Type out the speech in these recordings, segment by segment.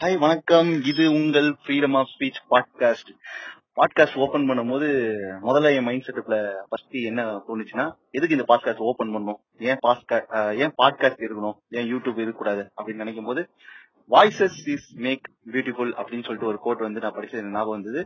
Hi வணக்கம். இது உங்கள் freedom of speech podcast podcast open பண்ணும்போது முதல்ல என் மைண்ட் செட்டப்ல ஃபர்ஸ்ட் என்ன தோணுச்சுன்னா எதுக்கு இந்த பாட்காஸ்ட் ஓபன் பண்ணணும்? ஏன் பாட்காஸ்ட் ஏன் பாட்காஸ்ட் இருக்கணும்? ஏன் யூடியூப் இருக்கக்கூடாது? அப்படின்னு நினைக்கும் போது வாய்ஸஸ் இஸ் மேக் பியூட்டிஃபுல் அப்படின்னு சொல்லிட்டு ஒரு கோட் வந்து நான் படிச்சது ஞாபகம் வந்தது.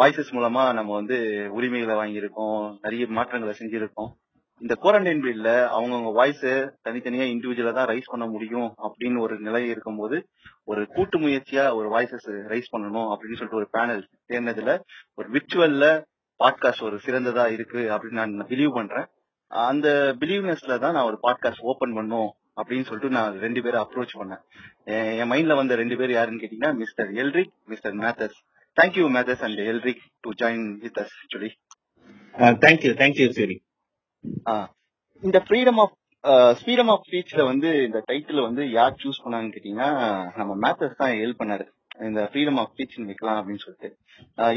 வாய்ஸஸ் மூலமா நம்ம வந்து உரிமைகளை வாங்கியிருக்கோம் நிறைய மாற்றங்களை செஞ்சிருக்கோம். இந்த குவாரண்டைன் பீரியட்ல அவங்கவுங்க வாய்ஸ் தனித்தனியா இண்டிவிஜுவலா தான் ரைஸ் பண்ண முடியும் அப்படின்னு ஒரு நிலை இருக்கும்போது ஒரு கூட்டு முயற்சியா ஒரு வாய்ஸஸ் ரைஸ் பண்ணணும் அப்படின்னு சொல்லிட்டு ஒரு பேனல் தேர்ந்ததுல ஒரு விர்ச்சுவல்ல பாட்காஸ்ட் ஒரு சிறந்ததா இருக்கு அப்படின்னு நான் பிலீவ் பண்றேன். அந்த பிலீவ்னஸ்ல தான் நான் ஒரு பாட்காஸ்ட் ஓபன் பண்ணும் அப்படின்னு சொல்லிட்டு நான் ரெண்டு பேரும் அப்ரோச் பண்ணேன். என் மைண்ட்ல வந்த ரெண்டு பேர் யாருன்னு கேட்டீங்கன்னா mister Elric mister Mathews thank you Mathews and Elric to join with us actually thank you thank you சரி இந்த ஃப்ரீடம் ஆஃப் ஃப்ரீடம் ஆஃப் ஸ்பீச்ல வந்து இந்த டைட்டில் வந்து யார் சூஸ் பண்ணாங்கன்னு கேட்டீங்கன்னா நம்ம மேத்தர்ஸ் தான் ஹெல்ப் பண்ணாரு. இந்த ஃப்ரீடம் ஆஃப் ஸ்பீச் வைக்கலாம் அப்படின்னு சொல்லிட்டு.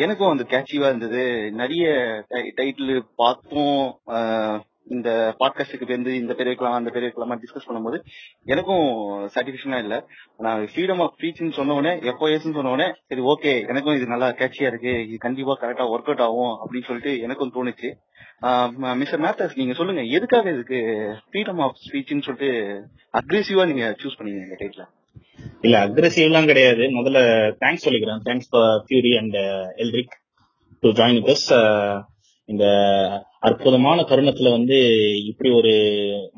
எனக்கும் வந்து கேட்சிவா இருந்தது. நிறைய டைட்டில் பார்த்தும். இந்த பாட்காஸ்டுக்கு வந்து இந்த பேர் வைக்கலாம் அந்த பேர் வைக்கலாமா டிஸ்கஸ் பண்ணும்போது எனக்கும் சாட்டிஸ்பேக்ஷனா இல்ல. நான் ஃப்ரீடம் ஆஃப் ஸ்பீச்னு சொன்ன உடனே எஃப்ஓஎஸ் சொன்ன உடனே சரி ஓகே எனக்கும் இது நல்லா கேட்சியா இருக்கு இது கண்டிப்பா கரெக்டா ஒர்க் அவுட் ஆகும் அப்படின்னு சொல்லிட்டு எனக்கும் தோணுச்சு. மிஸ்டர் மேத்தர்ஸ் நீங்க சொல்லுங்க எதுக்காக இதுக்கு ஃப்ரீடம் ஆஃப் ஸ்பீச்னு சொல்லிட்டு அக்ரெசிவா நீங்க சூஸ் பண்ணீங்க இந்த டைட்ல இல்ல அக்ரெசிவ் எல்லாம் கிடையாது. முதல்ல தேங்க்ஸ் சொல்லிக்கிறேன். Thanks for Fury and Elric to join this இந்த அற்புதமான தருணத்துல வந்து இப்படி ஒரு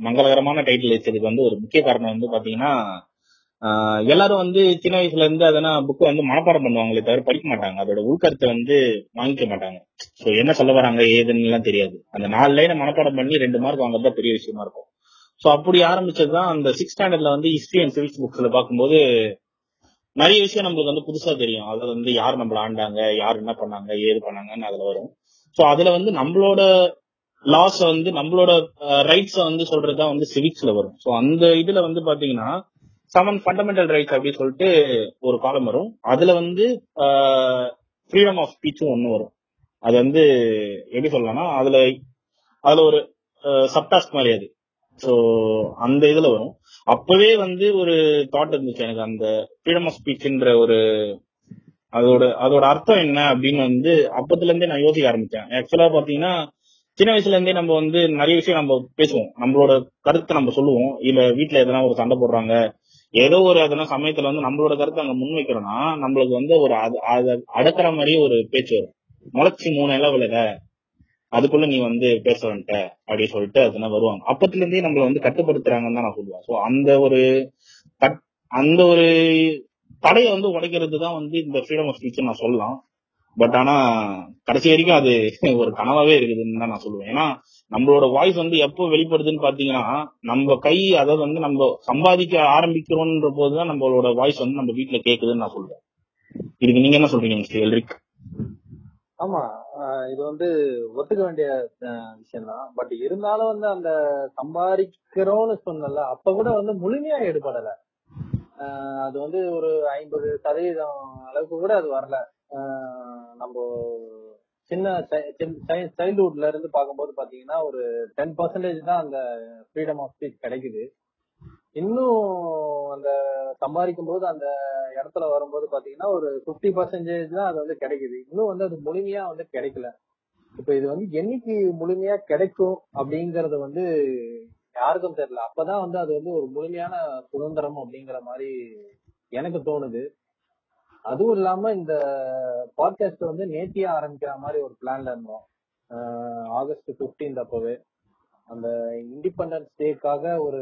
மங்களகரமான டைட்டில் வச்சதுக்கு வந்து ஒரு முக்கிய காரணம் வந்து பாத்தீங்கன்னா எல்லாரும் வந்து சின்ன வயசுல இருந்து அதெல்லாம் புக்கு வந்து மனப்பாடம் பண்ணுவாங்களே தவிர படிக்க மாட்டாங்க. அதோட உள்கருத்தை வந்து வாங்கிக்க மாட்டாங்க. சோ என்ன சொல்ல வராங்க ஏதுன்னு எல்லாம் தெரியாது. அந்த நாலு லைனை மனப்பாடம் பண்ணி ரெண்டு மார்க் வாங்குறது பெரிய விஷயமா இருக்கும். சோ அப்படி ஆரம்பிச்சதுதான் அந்த சிக்ஸ் ஸ்டாண்டர்ட்ல வந்து ஹிஸ்டரி அண்ட் சிவிக்ஸ் புக்ஸ்ல பார்க்கும்போது நிறைய விஷயம் நம்மளுக்கு வந்து புதுசா தெரியும். அதுல வந்து யார் நம்மள ஆண்டாங்க யார் என்ன பண்ணாங்க ஏது பண்ணாங்கன்னு அதுல வரும். சோ அதுல வந்து நம்மளோட லாஸ் வந்து நம்மளோட ரைட்ஸ் வந்து சொல்றதுதான் வந்து சிவிக்ஸ்ல வரும். ஸோ அந்த இதுல வந்து பாத்தீங்கன்னா செவன் ஃபண்டமெண்டல் ரைட்ஸ் அப்படின்னு சொல்லிட்டு ஒரு காலம் வரும். அதுல வந்து ஃப்ரீடம் ஆஃப் ஸ்பீச்சும் ஒன்று வரும். அது வந்து எப்படி சொல்லலாம்னா அதுல அதுல ஒரு சப்டாஸ்க் மாதிரி அது. ஸோ அந்த இதுல வரும். அப்பவே வந்து ஒரு தாட் இருந்துச்சு எனக்கு அந்த ஃப்ரீடம் ஆஃப் ஸ்பீச்ன்ற ஒரு அதோட அதோட அர்த்தம் என்ன அப்படின்னு வந்து அப்பத்துல இருந்தே நான் யோசிக்க ஆரம்பிச்சேன். ஆக்சுவலா பாத்தீங்கன்னா சின்ன வயசுல இருந்தே நம்ம வந்து நிறைய விஷயம் நம்ம பேசுவோம். நம்மளோட கருத்தை நம்ம சொல்லுவோம். இல்ல வீட்டுல எதனா ஒரு சண்டை போடுறாங்க ஏதோ ஒரு அதெல்லாம் சமயத்துல வந்து நம்மளோட கருத்தை அங்க முன்வைக்கிறோம்னா நம்மளுக்கு வந்து ஒரு அடக்கிற மாதிரி ஒரு பேச்சு வரும். முளைச்சி மூணு இலை அதுக்குள்ள நீ வந்து பேச வந்துட்ட அப்படின்னு சொல்லிட்டு அதெல்லாம் வருவாங்க. அப்பத்துல இருந்தே நம்மள வந்து கட்டுப்படுத்துறாங்கன்னு தான் நான் சொல்லுவேன். சோ அந்த ஒரு அந்த ஒரு தடையை வந்து உடைக்கிறது தான் வந்து இந்த ஃப்ரீடம் ஆஃப் ஸ்பீச் நான் சொல்லலாம். பட் ஆனா கடைசி வரைக்கும் அது ஒரு கனவாவே இருக்குதுன்னு தான் நான் சொல்லுவேன். ஏன்னா நம்மளோட வாய்ஸ் வந்து எப்போ வெளிப்படுதுன்னு பாத்தீங்கன்னா நம்ம கை அதை வந்து நம்ம சம்பாதிக்க ஆரம்பிக்கிறோம்ன்ற போதுதான் நம்மளோட வாய்ஸ் வந்து நம்ம வீட்டுல கேக்குதுன்னு நான் சொல்றேன் இதுக்கு நீங்க என்ன சொல்றீங்க மிஸ்டர் எல்ரிக்? ஆமா இது வந்து ஒத்துக்க வேண்டிய விஷயம் தான் பட் இருந்தாலும் வந்து அந்த சம்பாதிக்கிறோம்னு சொன்னல அப்ப கூட வந்து முழுமையா ஈடுபடல. அது வந்து ஒரு ஐம்பது சதவீதம் அளவுக்கு கூட அது வரல. நம்ம சின்ன சைல்ட்ஹுட்ல இருந்து பார்க்கும்போது பாத்தீங்கன்னா ஒரு டென் பர்சன்டேஜ் தான் அந்த ஃப்ரீடம் ஆஃப் ஸ்பீச் கிடைக்குது. இன்னும் அந்த சம்பாதிக்கும் போது அந்த இடத்துல வரும்போது பாத்தீங்கன்னா ஒரு பிப்டி பர்சன்டேஜ் தான் அது வந்து கிடைக்குது. இன்னும் வந்து அது முழுமையா வந்து கிடைக்கல. இப்ப இது வந்து என்னைக்கு முழுமையா கிடைக்கும் அப்படிங்கறது வந்து யாருக்கும் தெரியல. அப்பதான் வந்து அது வந்து ஒரு முழுமையான சுதந்திரம் அப்படிங்கிற மாதிரி எனக்கு தோணுது. அதுவும் இல்லாம இந்த பாட்காஸ்ட் வந்து நேத்தியா ஆரம்பிக்கிற மாதிரி ஒரு பிளான்ல இருந்தோம். ஆகஸ்ட் பிப்டீன் அப்பவே. அந்த இண்டிபெண்டன்ஸ் டேக்காக ஒரு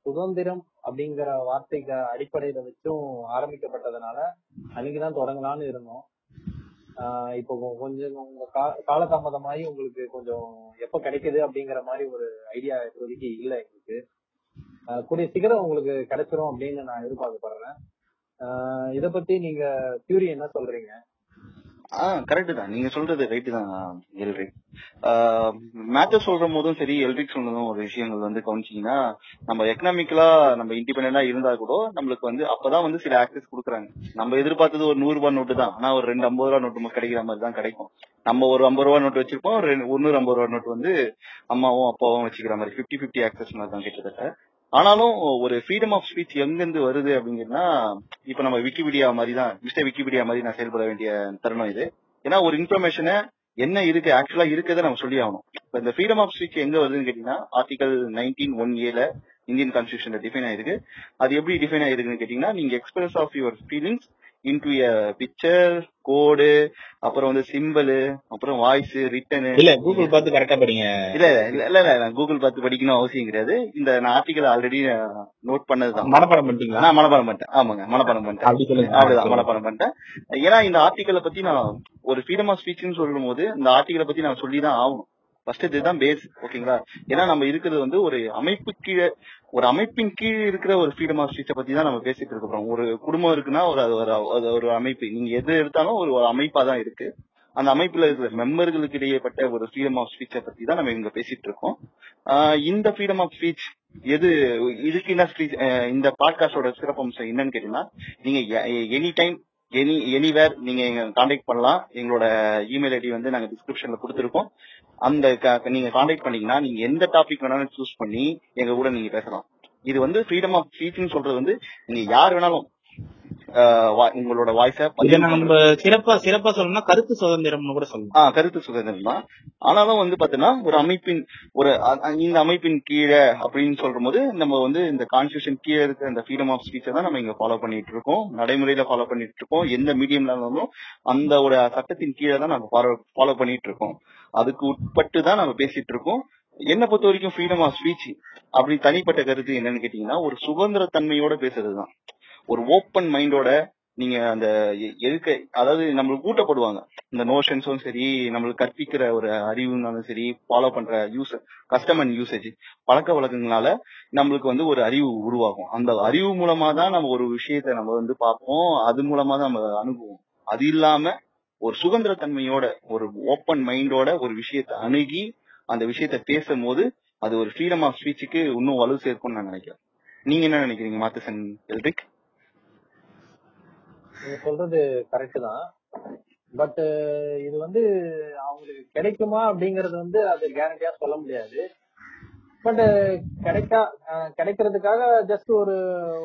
சுதந்திரம் அப்படிங்கிற வார்த்தைக்கு அடிப்படையில வச்சும் ஆரம்பிக்கப்பட்டதுனால அன்னைக்குதான் தொடங்கலாம்னு இருந்தோம். இப்போ கொஞ்சம் உங்க காலதாமதமாயி உங்களுக்கு கொஞ்சம் எப்ப கிடைக்குது அப்படிங்கிற மாதிரி ஒரு ஐடியா இப்போதைக்கு இல்ல எங்களுக்கு. கூடிய சீக்கிரம் உங்களுக்கு கிடைச்சிரும் அப்படின்னு நான் எதிர்பார்க்கப்படுறேன். இத பத்தி நீங்க தியூரி என்ன சொல்றீங்க? ஆஹ் கரெக்ட் தான். நீங்க சொல்றது ரைட்டு தான் எல்ரிக் மேத்தர் சொல்ற போதும் சரி எல்ரிக் சொன்னதும் ஒரு விஷயங்கள் வந்து கவனிச்சீங்கன்னா நம்ம எக்கனாமிக்கலா நம்ம இண்டிபெண்டா இருந்தா கூட நம்மளுக்கு வந்து அப்பதான் வந்து சில ஆக்சஸ் கொடுக்குறாங்க. நம்ம எதிர்பார்த்தது ஒரு நூறு ரூபாய் நோட்டு தான். ஆனா ஒரு ரெண்டு ஐம்பது ரூபா நோட்டு கிடைக்கிற மாதிரி தான் கிடைக்கும். நம்ம ஒரு ஐம்பது ரூபா நோட்டு வச்சிருப்போம் ஒரு நூறு ஐம்பது ரூபா நோட்டு வந்து அம்மாவும் அப்பாவும் வச்சுக்கிற மாதிரி பிப்டி பிப்டி ஆக்சஸ் மாதிரி தான் கிட்டத்தட்ட. ஆனாலும் ஒரு ஃப்ரீடம் ஆஃப் ஸ்பீச் எங்கிருந்து வருது அப்படிங்கன்னா இப்ப நம்ம விக்கிபீடியா மாதிரி தான் மிஸ்டர் விக்கிபீடியா மாதிரி நான் செயல்பட வேண்டிய தருணம் இது. ஏன்னா ஒரு இன்ஃபர்மேஷனை என்ன இருக்கு ஆக்சுவலா இருக்கதை நம்ம சொல்லி ஆகணும். இப்ப இந்த ஃப்ரீடம் ஆஃப் ஸ்பீச் எங்க வருதுன்னு கேட்டீங்கன்னா ஆர்டிகல் நைன்டீன் ஒன் ஏல இந்தியன் கான்ஸ்டியூஷன்ல டிஃபைன் ஆயிருக்கு. அது எப்படி டிஃபைன் ஆயிருக்குன்னு கேட்டீங்கன்னா நீங்க express of your feelings into picture கோடு அப்புறம் வந்து சிம்பிள் அப்புறம் வாய்ஸ் ரிட்டனு இல்ல கூகுள் பார்த்து கரெக்டா படிங்க. இல்ல இல்ல இல்ல இல்ல கூகுள் பார்த்து படிக்கணும் அவசியம் கிடையாது. இந்த நான் ஆர்டிகல் ஆல்ரெடி நோட் பண்ணதுதான். மனப்பாடம் பண்ணிட்டீங்களா? நான் மனப்பாடம் பண்ணிட்டேன். ஆமாங்க மனப்பாடம் பண்ணிட்டேன். அப்படி சொல்லுங்க. அவ்வளவுதான் மனப்பாடம் பண்ணிட்டேன். ஏன்னா இந்த ஆர்டிக்கலை பத்தி நான் ஒரு ஃப்ரீடம் ஆஃப் ஸ்பீச்னு சொல்லும் போது இந்த ஆர்டிக்கலை பத்தி நான் சொல்லி தான் ஆகணும். ஃபர்ஸ்ட் இதுதான் பேஸ் ஓகேங்களா ஏன்னா நம்ம இருக்கிறது வந்து ஒரு அமைப்பு கீழே ஒரு அமைப்பின் கீழ் இருக்கிற ஒரு ஃப்ரீடம் ஆஃப் ஸ்பீச்சை பத்தி தான் நம்ம பேசிட்டு இருக்கிறோம் ஒரு குடும்பம் இருக்குன்னா ஒரு அது ஒரு அது ஒரு அமைப்பு. நீங்க எது எடுத்தாலும் ஒரு ஒரு அமைப்பா தான் இருக்கு. அந்த அமைப்புல இருக்கிற மெம்பர்களுக்கு இடையேப்பட்ட ஒரு ஃப்ரீடம் ஆஃப் ஸ்பீச்சை பத்தி தான் நம்ம இங்க பேசிட்டு இருக்கோம். இந்த ஃப்ரீடம் ஆஃப் ஸ்பீச் எது இதுக்கு என்ன ஸ்பீச் இந்த பாட்காஸ்டோட சிறப்பம்சம் என்னன்னு கேட்டீங்கன்னா நீங்க எனி டைம் எனி எனிவேர் நீங்க எங்க காண்டாக்ட் பண்ணலாம். எங்களோட இமெயில் ஐடி வந்து நாங்க டிஸ்கிரிப்ஷன்ல கொடுத்துருக்கோம். அந்த நீங்க காண்டாக்ட் பண்ணீங்கன்னா நீங்க எந்த டாபிக் வேணாலும் சூஸ் பண்ணி எங்க கூட நீங்க பேசலாம். இது வந்து ஃப்ரீடம் ஆஃப் ஸ்பீச்னு சொல்றது வந்து நீங்க யார் வேணாலும் உங்களோட வாய்ஸ நம்ம சிறப்பா சிறப்பா சொல்லணும்னா கருத்து சுதந்திரம்னு கூட சொல்லலாம். கருத்து சுதந்திரம் தான் ஆனாலும் வந்து பாத்தீங்கன்னா ஒரு அமைப்பின் ஒரு இந்த அமைப்பின் கீழே அப்படின்னு சொல்ற போது நம்ம வந்து இந்த கான்ஸ்டியூஷன் கீழே இருக்க இந்த ஃப்ரீடம் ஆஃப் ஸ்பீச்சை தான் நம்ம இங்க ஃபாலோ பண்ணிட்டு இருக்கோம் நடைமுறையில ஃபாலோ பண்ணிட்டு இருக்கோம் எந்த மீடியம்ல இருந்தாலும் அந்த ஒரு சட்டத்தின் கீழே தான் நம்ம ஃபாலோ பண்ணிட்டு இருக்கோம் அதுக்கு உட்பட்டு தான் நம்ம பேசிட்டு இருக்கோம் என்ன பொறுத்த வரைக்கும் ஃப்ரீடம் ஆஃப் ஸ்பீச் அப்படி தனிப்பட்ட கருத்து என்னன்னு கேட்டீங்கன்னா ஒரு சுதந்திர தன்மையோட பேசுறது தான் ஒரு ஓப்பன் மைண்டோட நீங்க அந்த எ- எதுக்க அதாவது நம்மளுக்கு ஊட்டப்படுவாங்க. இந்த நோஷன்ஸும் சரி நம்மளுக்கு கற்பிக்கிற ஒரு அறிவுனாலும் சரி ஃபாலோ பண்ற யூஸ் கஸ்டம் அண்ட் யூசேஜ் பழக்க வழக்கங்களால நம்மளுக்கு வந்து ஒரு அறிவு உருவாகும். அந்த அறிவு மூலமா தான் நம்ம ஒரு விஷயத்த நம்ம வந்து பார்ப்போம். அது மூலமா தான் நம்ம அணுகுவோம். அது இல்லாம ஒரு சுதந்திர தன்மையோட ஒரு ஓப்பன் மைண்டோட ஒரு விஷயத்த அணுகி அந்த விஷயத்த பேசும்போது அது ஒரு ஃப்ரீடம் ஆஃப் ஸ்பீச்சுக்கு இன்னும் வலு சேர்க்கும்னு நான் நினைக்கிறேன். நீங்க என்ன நினைக்கிறீங்க மாத்தசன் எல்ரிக்? நீங்க சொல்றது கரெக்ட் தான். பட் இது வந்து அவங்களுக்கு கிடைக்குமா அப்படிங்கறது வந்து அது கேரண்டியா சொல்ல முடியாது. பட் கிடைக்கா அஹ் கிடைக்கிறதுக்காக ஜஸ்ட் ஒரு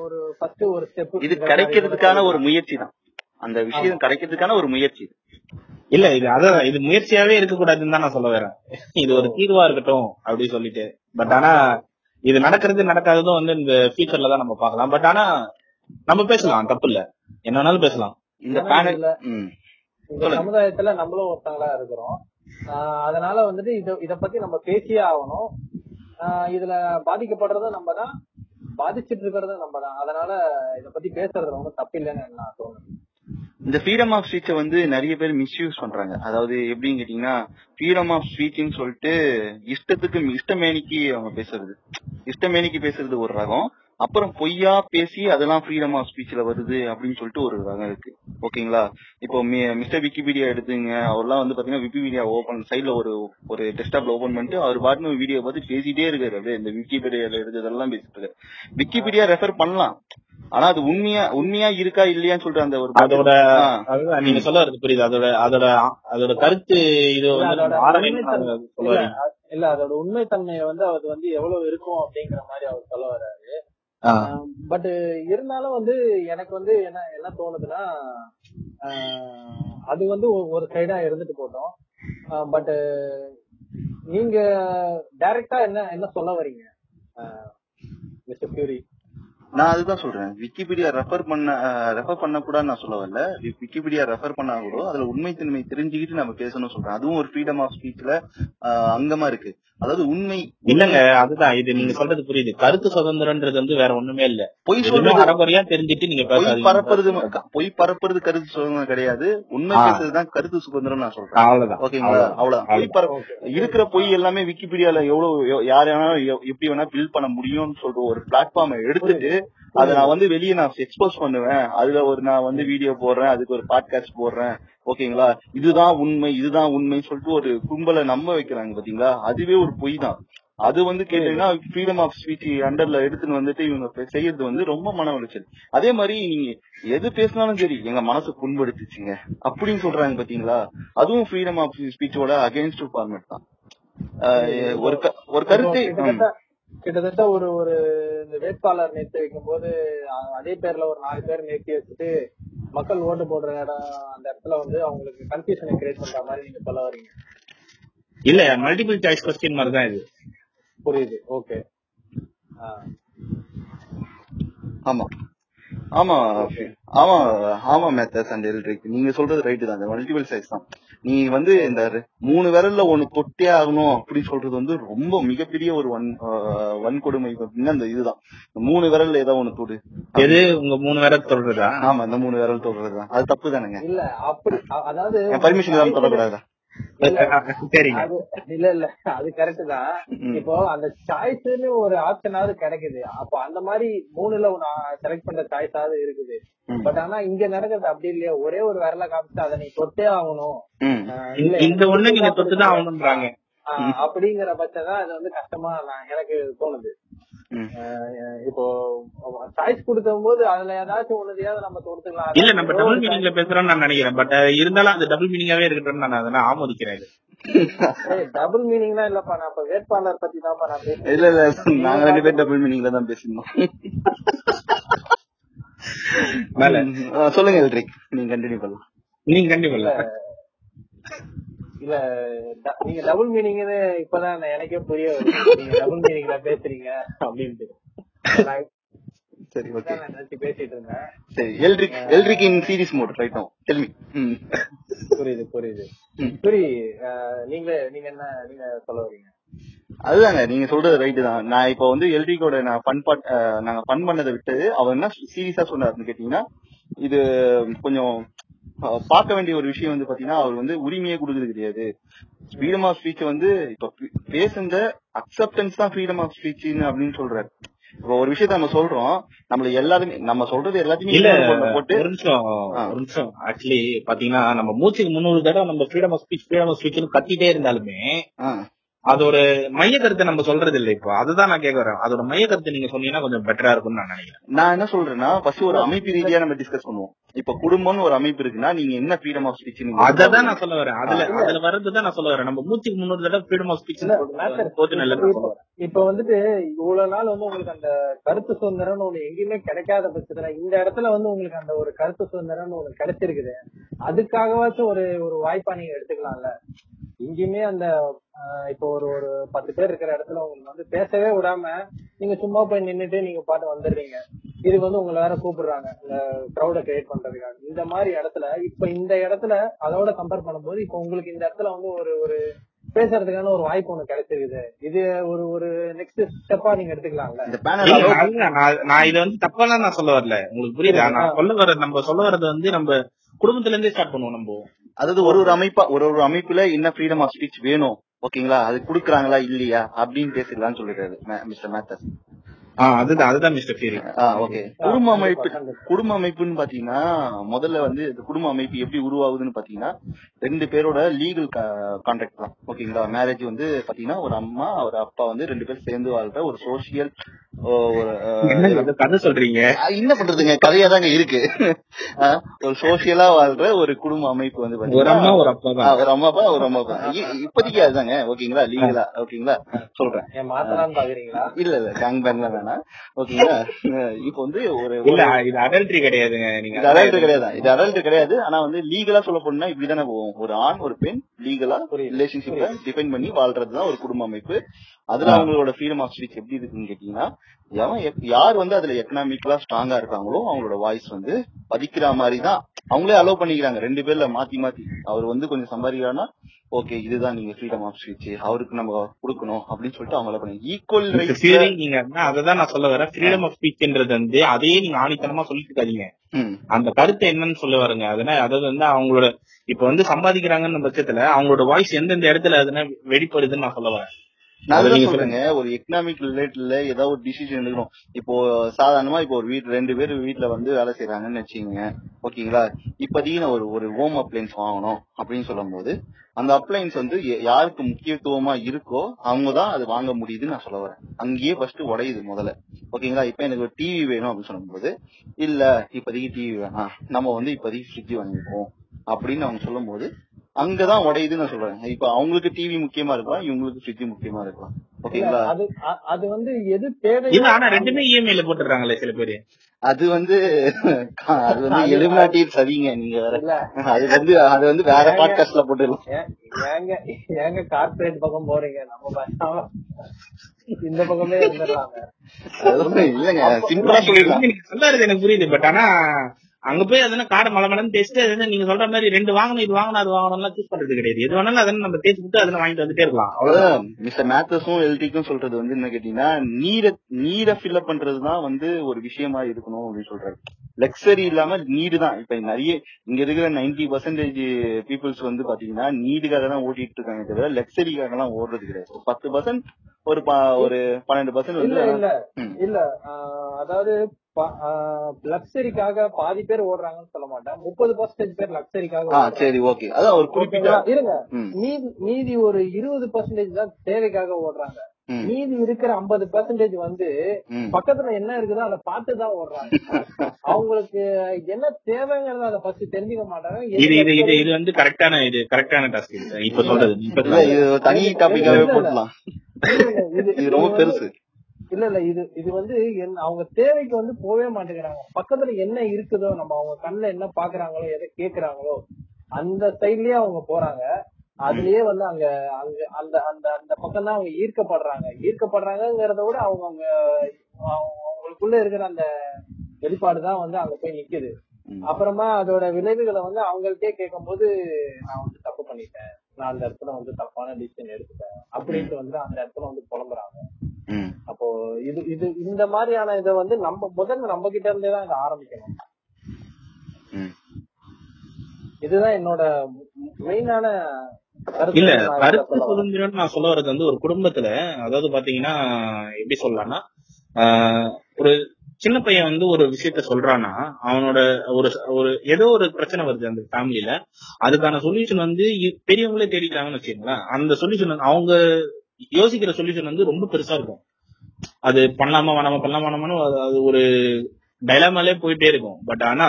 ஒரு ஃபர்ஸ்ட் ஒரு ஸ்டெப் இது கிடைக்கிறதுக்கான ஒரு முயற்சி தான். அந்த விஷயம் கிடைக்கிறதுக்கான ஒரு முயற்சி இல்ல இது அதான் இது முயற்சியாவே இருக்க கூடாதுன்னு தான் நான் சொல்ல வரேன். இது ஒரு தீர்வா இருக்கட்டும் அப்படி சொல்லிட்டு. பட் ஆனா இது நடக்கிறது நடக்காததும் வந்து இந்த ஃபியூச்சர்ல தான் நம்ம பார்க்கலாம். பட் ஆனா நம்ம பேசலாம் தப்பு இல்ல. என்ன வேணாலும் பேசலாம். இந்த ஏன்னா பேனல் இதுல ம். இந்த. சமுதாயத்துல நம்மளும் ஒருத்தங்களா இருக்கிறோம். அதனால வந்துட்டு இத இத பத்தி நம்ம பேசியே ஆகணும். இதுல பாதிக்கப்படுறதும் நம்ம தான் பாதிச்சிட்டு இருக்கிறதும் நம்ம தான். அதனால இத பத்தி பேசுறது ரொம்ப தப்பு இல்லைன்னு நான் தோணுது. இந்த ஃப்ரீடம் ஆஃப் ஸ்பீச்சை வந்து நிறைய பேர் மிஸ்யூஸ் பண்றாங்க. அதாவது எப்படின்னு கேட்டீங்கன்னா ஃப்ரீடம் ஆஃப் ஸ்பீச்னு சொல்லிட்டு இஷ்டத்துக்கு இஷ்டமேனிக்கு அவங்க பேசுறது. இஷ்டமேனிக்கு பேசுறது ஒரு ரகம். அப்புறம் பொய்யா பேசி அதெல்லாம் ஃப்ரீடம் ஆஃப் ஸ்பீச்ல வருது அப்படின்னு சொல்லிட்டு ஒரு ரகம் இருக்கு. ஓகேங்களா இப்போ மிஸ்டர் விக்கிபீடியா எடுத்துங்க. அவர்லாம் வந்து பாத்தீங்கன்னா விக்கிபீடியா ஓபன் சைட்ல ஒரு ஒரு டெஸ்க்டாப்ல ஓபன் பண்ணிட்டு அவர் பாட்டுன்னு வீடியோ பார்த்து பேசிட்டே இருக்காரு. அப்படியே இந்த விக்கிபீடியால இருக்கிறதெல்லாம் பேசிட்டு இருக்காரு. விக்கிபீடியா ரெஃபர் பண்ணலாம். ஆனா அது உண்மையா உண்மையா இருக்கா இல்லையான்னு சொல்லிட்டு அந்த ஒரு அதோட நீங்க சொல்ல வரது புரியுது. அதோட அதோட அதோட கருத்து இது இல்ல, வந்து அதோட அதோட உண்மைத்தன்மையை வந்து அது வந்து எவ்வளவு இருக்கும் அப்படிங்கிற மாதிரி அவர் சொல்ல வர்றாரு. ஆ. பட் இருந்தாலும் வந்து எனக்கு வந்து என்ன என்ன தோணுதுன்னா அது வந்து ஒரு- ஒரு சைடா இருந்துட்டு போட்டோம். பட் நீங்க டைரக்டா என்ன என்ன சொல்ல வரீங்க மிஸ்டர் பியூரி நான் அதுதான் சொல்றேன். விக்கிபீடியா ரெஃபர் பண்ண ரெஃபர் பண்ண கூட நான் சொல்ல வரல. விக்கிபீடியா ரெஃபர் பண்ணா கூட அதுல உண்மைத்தன்மை தெரிஞ்சுக்கிட்டு நம்ம பேசணும் சொல்றேன். அதுவும் ஒரு ஃப்ரீடம் ஆஃப் ஸ்பீச்ல அங்கமா இருக்கு. அதாவது உண்மை இல்லங்க அதுதான். இது நீங்க சொல்றது புரியுது. கருத்து சுதந்திரம்ன்றது வந்து வேற ஒண்ணுமே இல்ல. பொய் சொல்றது அறகுறையா தெரிஞ்சுட்டு நீங்க பொய் பரப்புறது பொய் பரப்புறது கருத்து சுதந்திரம் கிடையாது. உண்மை. பேசுறதுதான் கருத்து சுதந்திரம் நான் சொல்றேன். அவ்வளவுதான். ஓகேங்களா. அவ்வளவு பொய் பரப்பு இருக்கிற பொய் எல்லாமே விக்கிபீடியால எவ்வளவு எவ்- யார் வேணாலும் எப்படி வேணா பில்ட் பண்ண முடியும்னு சொல்ற ஒரு பிளாட்ஃபார்மை எடுத்துட்டு அதை நான் வந்து வெளியே நான் எக்ஸ்போஸ் பண்ணுவேன். அதுல ஒரு நான் வந்து வீடியோ போடுறேன் அதுக்கு ஒரு பாட்காஸ்ட் போடுறேன். ஓகேங்களா? இதுதான் உண்மை இதுதான் உண்மை சொல்லிட்டு ஒரு கும்பலை நம்ப வைக்கிறாங்க பாத்தீங்களா? அதுவே ஒரு பொய் தான். அது வந்து கேட்டீங்கன்னா ஃப்ரீடம் ஆஃப் ஸ்பீச் அண்டர்ல எடுத்துன்னு வந்துட்டு இவங்க செய்யறது வந்து ரொம்ப மன உளைச்சல். அதே மாதிரி நீங்க எது பேசினாலும் சரி எங்க மனசு புண்படுத்துச்சுங்க. அப்படின்னு சொல்றாங்க பாத்தீங்களா? அதுவும் ஃப்ரீடம் ஆஃப் ஸ்பீச்சோட அகைன்ஸ்ட் ஃபார்மேட் தான். ஒரு ஒரு கருத்தை கிட்டத்தட்ட ஒரு ஒரு இந்த வேட்பாளர் நிறுத்தி வைக்கும் போது அதே பேர்ல ஒரு நாலு பேர் நிறுத்தி வச்சுட்டு மக்கள் ஓட்டு போடுற இடம் அந்த இடத்துல வந்து அவங்களுக்கு கன்ஃபியூஷனை கிரியேட் பண்ற மாதிரி நீங்க சொல்ல வரீங்க இல்ல மல்டிபிள் சாய்ஸ் கொஸ்டின் மாதிரி தான் இது. புரியுது ஓகே ஆமா. ஆமா ஆமா ஆமா மேத்தஸ் அண்ட் எல்ட்ரிக் நீங்க சொல்றது ரைட்டு தான். மல்டிபிள் சைஸ் தான். நீ வந்து இந்த மூணு விரல்ல ஒண்ணு தொட்டே ஆகணும் அப்படின்னு சொல்றது வந்து ரொம்ப மிகப்பெரிய ஒரு வன் ஆஹ் வன்கொடுமை அப்படின்னா அந்த இதுதான். மூணு விரல்ல ஏதோ ஒண்ணு தொடு. எது? உங்க மூணு பேரை சொல்றதா ஆமா இந்த மூணு விரல் தொடுறதுதான். அது தப்பு தானுங்க. இல்ல அப்படி அதாவது பர்மிஷன் இல்லாம தொடக்கூடாதா? இல்ல இல்ல. அது கரெக்ட் தான். இப்போ அந்த சாய்ஸ்னு ஒரு ஆப்ஷனாவது கிடைக்குது. அப்போ அந்த மாதிரி மூணுல செலக்ட் பண்ற சாய்ஸாவது இருக்குது. பட் ஆனா இங்க நடக்கிறது அப்படி இல்லையா. ஒரே ஒரு விரல காமிச்சு அதை நீ தொட்டே ஆகணும். இல்ல, இந்த ஒண்ணு நீங்க தொட்டுதான். ஆகணும்ன்றாங்க. அப்படிங்கிற பட்சம் தான் அது வந்து கஷ்டமா எனக்கு தோணுது. இப்போ சாய்ஸ் கொடுக்கும் போது அதுல ஏதாச்சும் ஒண்ணுதையாவது நம்ம தொடுத்துக்கலாம். இல்ல நம்ம டபுள் மீனிங்ல பேசுறோம்னு நான் நினைக்கிறேன். பட் இருந்தாலும் அது டபுள் மீனிங்காவே இருக்கட்டும் நான் அதெல்லாம் ஆமோதிக்கிறேன். டபுள் மீனிங்லாம் இல்லப்பா. நான் இப்ப வேட்பாளர் பத்தி தான்ப்பா நான் பேசுறேன். இல்ல இல்ல நாங்க ரெண்டு பேரும் டபுள் மீனிங்ல தான் பேசிருந்தோம் மேல. ம். ஆ, சொல்லுங்க நீங்க கண்டினியூ பண்ணலாம். நீங்க கண்டிப்பா இல்ல இல்ல நீங்க டபுள் மீனிங்னு இப்பதான் நான் எனக்கே புரிய நீங்க டபுள் மீனிங்ல பேசுறீங்க அப்படின்ட்டு. சரி ஓகே. பேசிட்டு இருந்தேன். சரி Eldric Eldric in series mode right no tell me. புரியுது புரியுது. சரி நீங்க நீங்க என்ன நீங்க சொல்ல வரீங்க? அதுதாங்க நீங்க சொல்றது ரைட்டு தான். நான் இப்போ வந்து எல்ட்ரிக்கோட நான் ஃபன் பாட் நாங்க ஃபன் பண்ணதை விட்டு அவர் என்ன சீரியஸா சொன்னாருன்னு கேட்டீங்கன்னா இது கொஞ்சம் பார்க்க வேண்டிய ஒரு விஷயம் வந்து பாத்தீங்கன்னா அவர் வந்து உரிமையே கொடுக்குறது கிடையாது. ஃப்ரீடம் ஆஃப் ஸ்பீச் வந்து இப்போ பேசுந்த அக்செப்டன்ஸ் தான் ஃப்ரீடம் ஆஃப் ஸ்பீச்னு அப்படின்னு சொல்றாரு. இப்போ ஒரு விஷயத்த நம்ம சொல்றோம் நம்மள எல்லாருமே நம்ம சொல்றது எல்லாத்தையுமே இல்ல போட்டு ஒரு நிமிஷம் ஒரு நிமிஷம். ஆக்சுவலி பாத்தீங்கன்னா நம்ம மூச்சுக்கு முன்னூறு தடவை நம்ம freedom of speech freedom of speech கத்திட்டே இருந்தாலுமே அது ஒரு மைய கருத்தை நம்ம சொல்றது இல்ல இப்போ. அதுதான் நான் கேட்க வரேன். அதோட மைய கருத்தை நீங்க சொன்னீங்கன்னா கொஞ்சம் பெட்டரா இருக்கும்னு நான் நினைக்கிறேன். நான் என்ன சொல்றேன்னா ஃபர்ஸ்ட் ஒரு அமைப்பு ரீதியா நம்ம டிஸ்கஸ் பண்ணுவோம். இப்ப குடும்பம்னு ஒரு அமைப்பு இருக்குன்னா நீங்க என்ன ஃப்ரீடம் ஆஃப் ஸ்பீச் அததான் நான் சொல்ல வரேன். அதுல அதுல வர்றதுதான் நான் சொல்ல வரேன். நம்ம மூச்சுக்கு முன்னூறு தடவை ஃப்ரீடம் ஆஃப் ஸ்பீச் இப்ப வந்துட்டு இவ்வளவு நாள் வந்து உங்களுக்கு அந்த கருத்து சுதந்திரம்னு ஒண்ணு எங்கேயுமே கிடைக்காத பட்சத்துல இந்த இடத்துல வந்து உங்களுக்கு அந்த ஒரு கருத்து சுதந்திரம்னு ஒண்ணு கிடைச்சிருக்குது. அதுக்காகவாச்சும் ஒரு ஒரு வாய்ப்பா நீங்க எடுத்துக்கலாம்ல? எங்கேயுமே அந்த ஆஹ், இப்போ ஒரு ஒரு பத்து பேர் இருக்கிற இடத்துல உங்களுக்கு வந்து பேசவே விடாம நீங்க சும்மா போய் நின்னுட்டு நீங்க பாட்டு வந்துடுறீங்க. இது வந்து உங்களை வேற கூப்பிடுறாங்க இந்த கிரௌட கிரியேட் பண்றதுக்காக. இந்த மாதிரி இடத்துல இப்ப இந்த இடத்துல அதோட கம்பேர் பண்ணும்போது இப்ப உங்களுக்கு இந்த இடத்துல வந்து ஒரு ஒரு பேசுறதுக்கான ஒரு வாய்ப்பு ஒண்ணு கிடைச்சிருக்குது. இது ஒரு ஒரு நெக்ஸ்ட் ஸ்டெப்பா நீங்க எடுத்துக்கலாம்ல? நான் நான் இதை வந்து தப்பாலாம் நான் சொல்ல வரல. உங்களுக்கு புரியுதா? நான் சொல்ல வர நம்ம சொல்ல வர்றது வந்து நம்ம குடும்பத்துல இருந்தே ஸ்டார்ட் பண்ணுவோம் நம்ம. அதாவது ஒரு ஒரு அமைப்பா ஒரு ஒரு அமைப்புல என்ன ஃப்ரீடம் ஆஃப் ஸ்பீச் வேணும்? ஓகேங்களா அது குடுக்குறாங்களா? இல்லையா? அப்படின்னு பேசிடலாம்னு சொல்லிடுறாரு மிஸ்டர் மேத்தஸ் அதுதான் அதுதான் மிஸ்டர் ஓகே குடும்ப அமைப்பு குடும்ப அமைப்புன்னு பாத்தீங்கன்னா முதல்ல வந்து குடும்ப அமைப்பு எப்படி உருவாகுதுன்னு பாத்தீங்கன்னா ரெண்டு பேரோட லீகல் கான்ட்ராக்ட் தான். ஓகேங்களா மேரேஜ் வந்து பாத்தீங்கன்னா ஒரு அம்மா ஒரு அப்பா வந்து ரெண்டு பேரும் சேர்ந்து வாழ்ற ஒரு சோசியல் கதை சொல்றீங்க? என்ன பண்றதுங்க? கதையா தாங்க இருக்கு. ஒரு சோசியலா வாழ்ற ஒரு குடும்ப அமைப்பு வந்து ஒரு அம்மா ஒரு அப்பா தான். ஒரு அம்மா அப்பா ஒரு அம்மா அப்பா. இப்போதைக்கு அதுதாங்க. ஓகேங்களா லீகலா ஓகேங்களா சொல்றேன். இல்ல இல்ல கேங் பேங்லாம் வேணாம் ஓகேங்களா? இப்போ வந்து ஒரு இது அடல்ட்ரி கிடையாதுங்க நீங்க இது அடல்ட் கிடையாது. இது அடல்ட் கிடையாது. ஆனா வந்து லீகலா சொல்ல போனா இப்படிதானே போகும். ஒரு ஆண் ஒரு பெண் லீகலா புரியுது. ரிலேஷன்ஷிப்ப டிபெண்ட் பண்ணி வாழ்றதுதான் ஒரு குடும்ப அமைப்பு. அதுல. அவங்களோட ஃப்ரீடம் ஆஃப் ஸ்பீச் எப்படி இருக்குன்னு கேட்டீங்கன்னா எவன் யார் வந்து அதுல எக்கனாமிக்கலா ஸ்ட்ராங்கா இருக்காங்களோ அவங்களோட வாய்ஸ் வந்து பதிக்கிற மாதிரி தான் அவங்களே அலோவ் பண்ணிக்கிறாங்க. ரெண்டு பேர்ல மாத்தி மாத்தி. அவர் வந்து கொஞ்சம் சம்பாதிக்கிறான்னா ஓகே இதுதான் நீங்க ஃப்ரீடம் ஆஃப் ஸ்பீச் அவருக்கு நம்ம கொடுக்கணும் அப்படின்னு சொல்லிட்டு அவங்க பண்ணி ஈக்குவல் நீங்க அததான் நான் சொல்ல வரேன். ஃப்ரீடம் ஆஃப் ஸ்பீச்ன்றது வந்து அதையே நீங்க ஆணித்தனமா சொல்லிட்டு இருக்காதீங்க அந்த கருத்து என்னன்னு சொல்ல வருங்க. அதனால அதாவது வந்து அவங்களோட இப்ப வந்து சம்பாதிக்கிறாங்கன்னு பட்சத்துல அவங்களோட வாய்ஸ் எந்தெந்த இடத்துல அதுனா வெடிப்படுதுன்னு நான் சொல்ல வரேன். நீங்க சொல்றேங்க ஒரு எக்கனாமிக் ரிலேட்டட்ல ஏதாவது ஒரு டிசிஷன் எடுக்கணும். இப்போ சாதாரணமா இப்போ ஒரு வீட்டு ரெண்டு பேர் வீட்ல வந்து வேலை செய்யறாங்கன்னு வச்சுக்கோங்க. ஓகேங்களா? இப்போதைக்கு நான் ஒரு ஒரு ஹோம் அப்ளைன்ஸ் வாங்கணும் அப்படின்னு சொல்லும் போது அந்த அப்ளைன்ஸ் வந்து யாருக்கு முக்கியத்துவமா இருக்கோ அவங்க தான் அது வாங்க முடியுதுன்னு நான் சொல்ல வரேன். அங்கேயே ஃபர்ஸ்ட் உடையுது முதல்ல. ஓகேங்களா? இப்போ எனக்கு ஒரு டிவி வேணும் அப்படின்னு சொல்லும்போது இல்ல இப்போதைக்கு டிவி வேணாம். நம்ம வந்து இப்போதைக்கு ஃப்ரிட்ஜ் வாங்கிப்போம் அப்படின்னு அவங்க சொல்லும்போது அங்கதான் உடையுதுன்னு நான் சொல்றேன். இப்ப அவங்களுக்கு டிவி முக்கியமா இருக்கலாம் இவங்களுக்கு ஃப்ரிட்ஜ் முக்கியமா இருக்கலாம். ஓகேங்களா அது அது வந்து எது தேவையோ இல்ல ஆனா ரெண்டுமே இஎம்ஐல போட்டுறாங்களே சில பேரு. அது வந்து அது வந்து எலிமினாட்டி சரிங்க நீங்க வேற. அது வந்து அது வந்து வேற பாட்காஸ்ட்ல போட்டுடலாம். ஏங்க ஏங்க கார்பரேட் பக்கம் போறீங்க? நம்ம இந்த பக்கமே இருந்துடலாங்க. அது இல்லங்க சிம்பிளா சொல்லிடலாம். எனக்கு புரியுது பட் ஆனா அங்க போய் அதனால காடை மலை மலன்னு தேய்ச்சிட்டு அதனால நீங்க சொல்ற மாதிரி ரெண்டு வாங்கணும் இது வாங்கணும் அது வாங்கணும்லாம் சூஸ் பண்றது கிடையாது. எது வேணாலும் அதனை நம்ம தேய்ச்சி விட்டு அதனால வாங்கிட்டு வந்துட்டே இருக்கலாம். அவ்வளவுதான். மிஸ்டர் மேத்தஸும் எல்டிக்கும் சொல்றது வந்து என்ன கேட்டீங்கன்னா நீரை நீரை ஃபில்அப் பண்றதுதான் வந்து ஒரு விஷயமா இருக்கணும் அப்படின்னு சொல்றாரு. லக்ஸரி இல்லாம நீடு தான். இப்ப நிறைய இங்க இருக்கிற நைன்டி பர்சன்டேஜ் பீப்புள்ஸ் வந்து பாத்தீங்கன்னா நீடுக்காக தான் ஓட்டிட்டு இருக்காங்க தவிர லக்ஸரிக்காக எல்லாம் ஓடுறது கிடையாது. பத்து பர்சன்ட் ஒரு ஒரு பன்னெண்டு பர்சன்ட் இல்ல வந்து இல்ல. இல்ல அதாவது லக்ஸரிக்காக பாதி பேர் ஓடுறாங்கன்னு சொல்ல மாட்டேன். முப்பது பர்சன்டேஜ் பேர் லக்ஸரிக்காக. சரி ஓகே. அதான் ஒரு குறிப்பிட்ட? இருங்க. மீதி மீதி ஒரு இருபது பர்சன்டேஜ் தான் தேவைக்காக ஓடுறாங்க. மீதி இருக்கிற ஐம்பது பர்சன்டேஜ் வந்து. பக்கத்துல என்ன இருக்குதோ அதை பார்த்து தான் ஓடுறாங்க. அவங்களுக்கு என்ன தேவைங்கிறத அதை ஃபர்ஸ்ட் தெரிஞ்சுக்க மாட்டாங்க. இது இது இது இது வந்து கரெக்டான இது கரெக்டான டாஸ்க் இது. இப்ப சொல்றது இது தனி டாபிக்காவே போட்டலாம். இது ரொம்ப பெருசு. இல்ல இல்ல இது இது வந்து அவங்க தேவைக்கு வந்து போகவே மாட்டேங்கிறாங்க. பக்கத்துல என்ன இருக்குதோ நம்ம அவங்க கண்ணுல என்ன பாக்குறாங்களோ எதை கேக்குறாங்களோ அந்த சைட்லயே அவங்க போறாங்க. அதுலயே வந்து அங்க அங்க அந்த அந்த அந்த பக்கம் தான் அவங்க ஈர்க்கப்படுறாங்க ஈர்க்கப்படுறாங்கிறத விட அவங்க அவங்க அவங்க- அவங்களுக்குள்ள இருக்கிற அந்த வெளிப்பாடு தான் வந்து அங்க போய் நிக்குது. அப்புறமா அதோட விளைவுகளை வந்து அவங்கள்ட்டே கேட்கும்போது நான் வந்து தப்பு பண்ணிட்டேன் நான் அந்த இடத்துல வந்து தப்பான டிசிஷன் எடுத்துட்டேன் அப்படின்ட்டு வந்து அந்த இடத்துல வந்து புலம்புறாங்க. அப்போ இது இது இந்த மாதிரியான இதை வந்து நம்ம முதல்ல நம்ம கிட்ட இருந்தே தான் இதை ஆரம்பிக்கணும். இதுதான் என்னோட மெயினான இல்ல கருத்து. சுதந்திரம் நான் சொல்ல வர்றது வந்து ஒரு குடும்பத்துல அதாவது பாத்தீங்கன்னா எப்படி சொல்லலாம்னா ஒரு சின்ன பையன் வந்து ஒரு விஷயத்த சொல்றான்னா அவனோட ஒரு ஒரு ஏதோ ஒரு பிரச்சனை வருது அந்த ஃபேமிலில அதுக்கான சொல்யூஷன் வந்து பெரியவங்களே தேடிக்கிறாங்கன்னு வச்சுக்கோங்களேன். அந்த சொல்யூஷன் அவங்க யோசிக்கிற சொல்யூஷன் வந்து ரொம்ப பெருசா இருக்கும். அது பண்ணலாமா வேணாமா பண்ணலாமா வேணாமான்னு அது ஒரு டைலாமாலே போயிட்டே இருக்கும். பட் ஆனா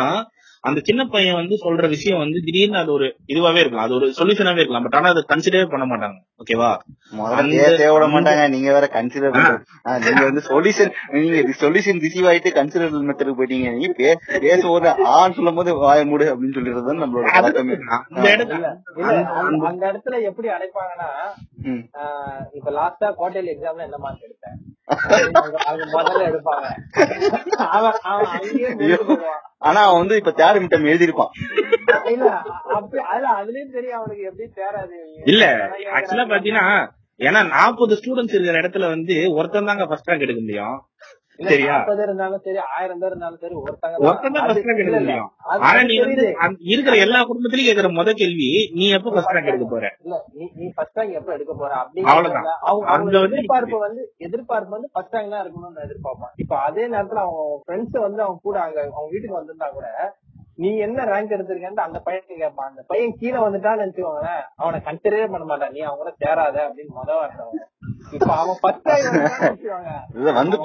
அந்த சின்ன பையன் வந்து சொல்ற விஷயம் வந்து திடீர்னு அது ஒரு இதுவாவே இருக்கலாம். அது ஒரு சொல்யூஷனாவே இருக்கலாம். பட் ஆனா அதை கன்சிடரே பண்ண மாட்டாங்க. ஓகேவா விட மாட்டாங்க. நீங்க வேற கன்சிடர் நீங்க வந்து சொல்யூஷன் நீங்க சொல்யூஷன் ரிசீவ் ஆயிட்டு கன்சிடர் மெத்தடுக்கு போயிட்டீங்க. நீங்க பே- பேசும்போது ஆன்னு சொல்லும் போது வாய மூடு அப்படின்னு சொல்லிடுறது நம்மளோட பழக்கமே அந்த இடத்துல இல்ல இல்ல அந்த- அந்த இடத்துல எப்படி அடைப்பாங்கன்னா இப்ப லாஸ்டா குவார்டர்லி எக்ஸாம்ல என்ன மார்க் எடுத்தேன்? அவங்க முதல்ல எடுப்பாங்க. அவன் அவன் அங்கேயே ஆனா அவன் வந்து இப்ப தேர்ட் மிட்டம் எழுதிருப்பான் இல்ல ஆக்சுவலா பாத்தீங்கன்னா ஏன்னா நாற்பது ஸ்டூடெண்ட்ஸ் இருக்கிற இடத்துல வந்து ஒருத்தன் தாங்க ஃபர்ஸ்ட் ரேங்க் எடுக்க முடியும். சரியா? இருந்தாலும் சரி ஆயிரம் பேர் இருந்தாலும் சரி ஒருத்தங்க அது- ஃபர்ஸ்ட் ரேங்க் எடுக்க. முடியும் ஆனா நீ வந்து இருக்கிற எல்லா குடும்பத்திலயும் கேக்குற முத கேள்வி நீ எப்ப ஃபர்ஸ்ட் ரேங்க் எடுக்க போற இல்ல நீ ஃபர்ஸ்ட் ரேங்க் எப்ப எடுக்க போற. அப்படிங்கறத அவங்க எதிர்பார்ப்பு வந்து எதிர்பார்ப்பு வந்து ஃபர்ஸ்ட் ரேங்க் தான் இருக்கணும்னு எதிர்பார்ப்பான் இப்ப அதே நேரத்துல அவங்க ஃப்ரெண்ட்ஸ் வந்து அவங்க கூட அங்க அவங்க வீட்டுக்கு வந்திருந்தா கூட நீ என்ன ரேங்க் எடுத்திருக்கேன்னு அந்த பையன் கேட்பான் அந்த பையன் கீழே வந்துட்டான்னு நினைச்சுக்கோங்களேன் அவனை கன்சிடரே பண்ண மாட்டான். நீ அவங்க கூட சேராத அப்படின்னு முத வார்த்தை இப்ப அவன் ஃபர்ஸ்ட் வந்து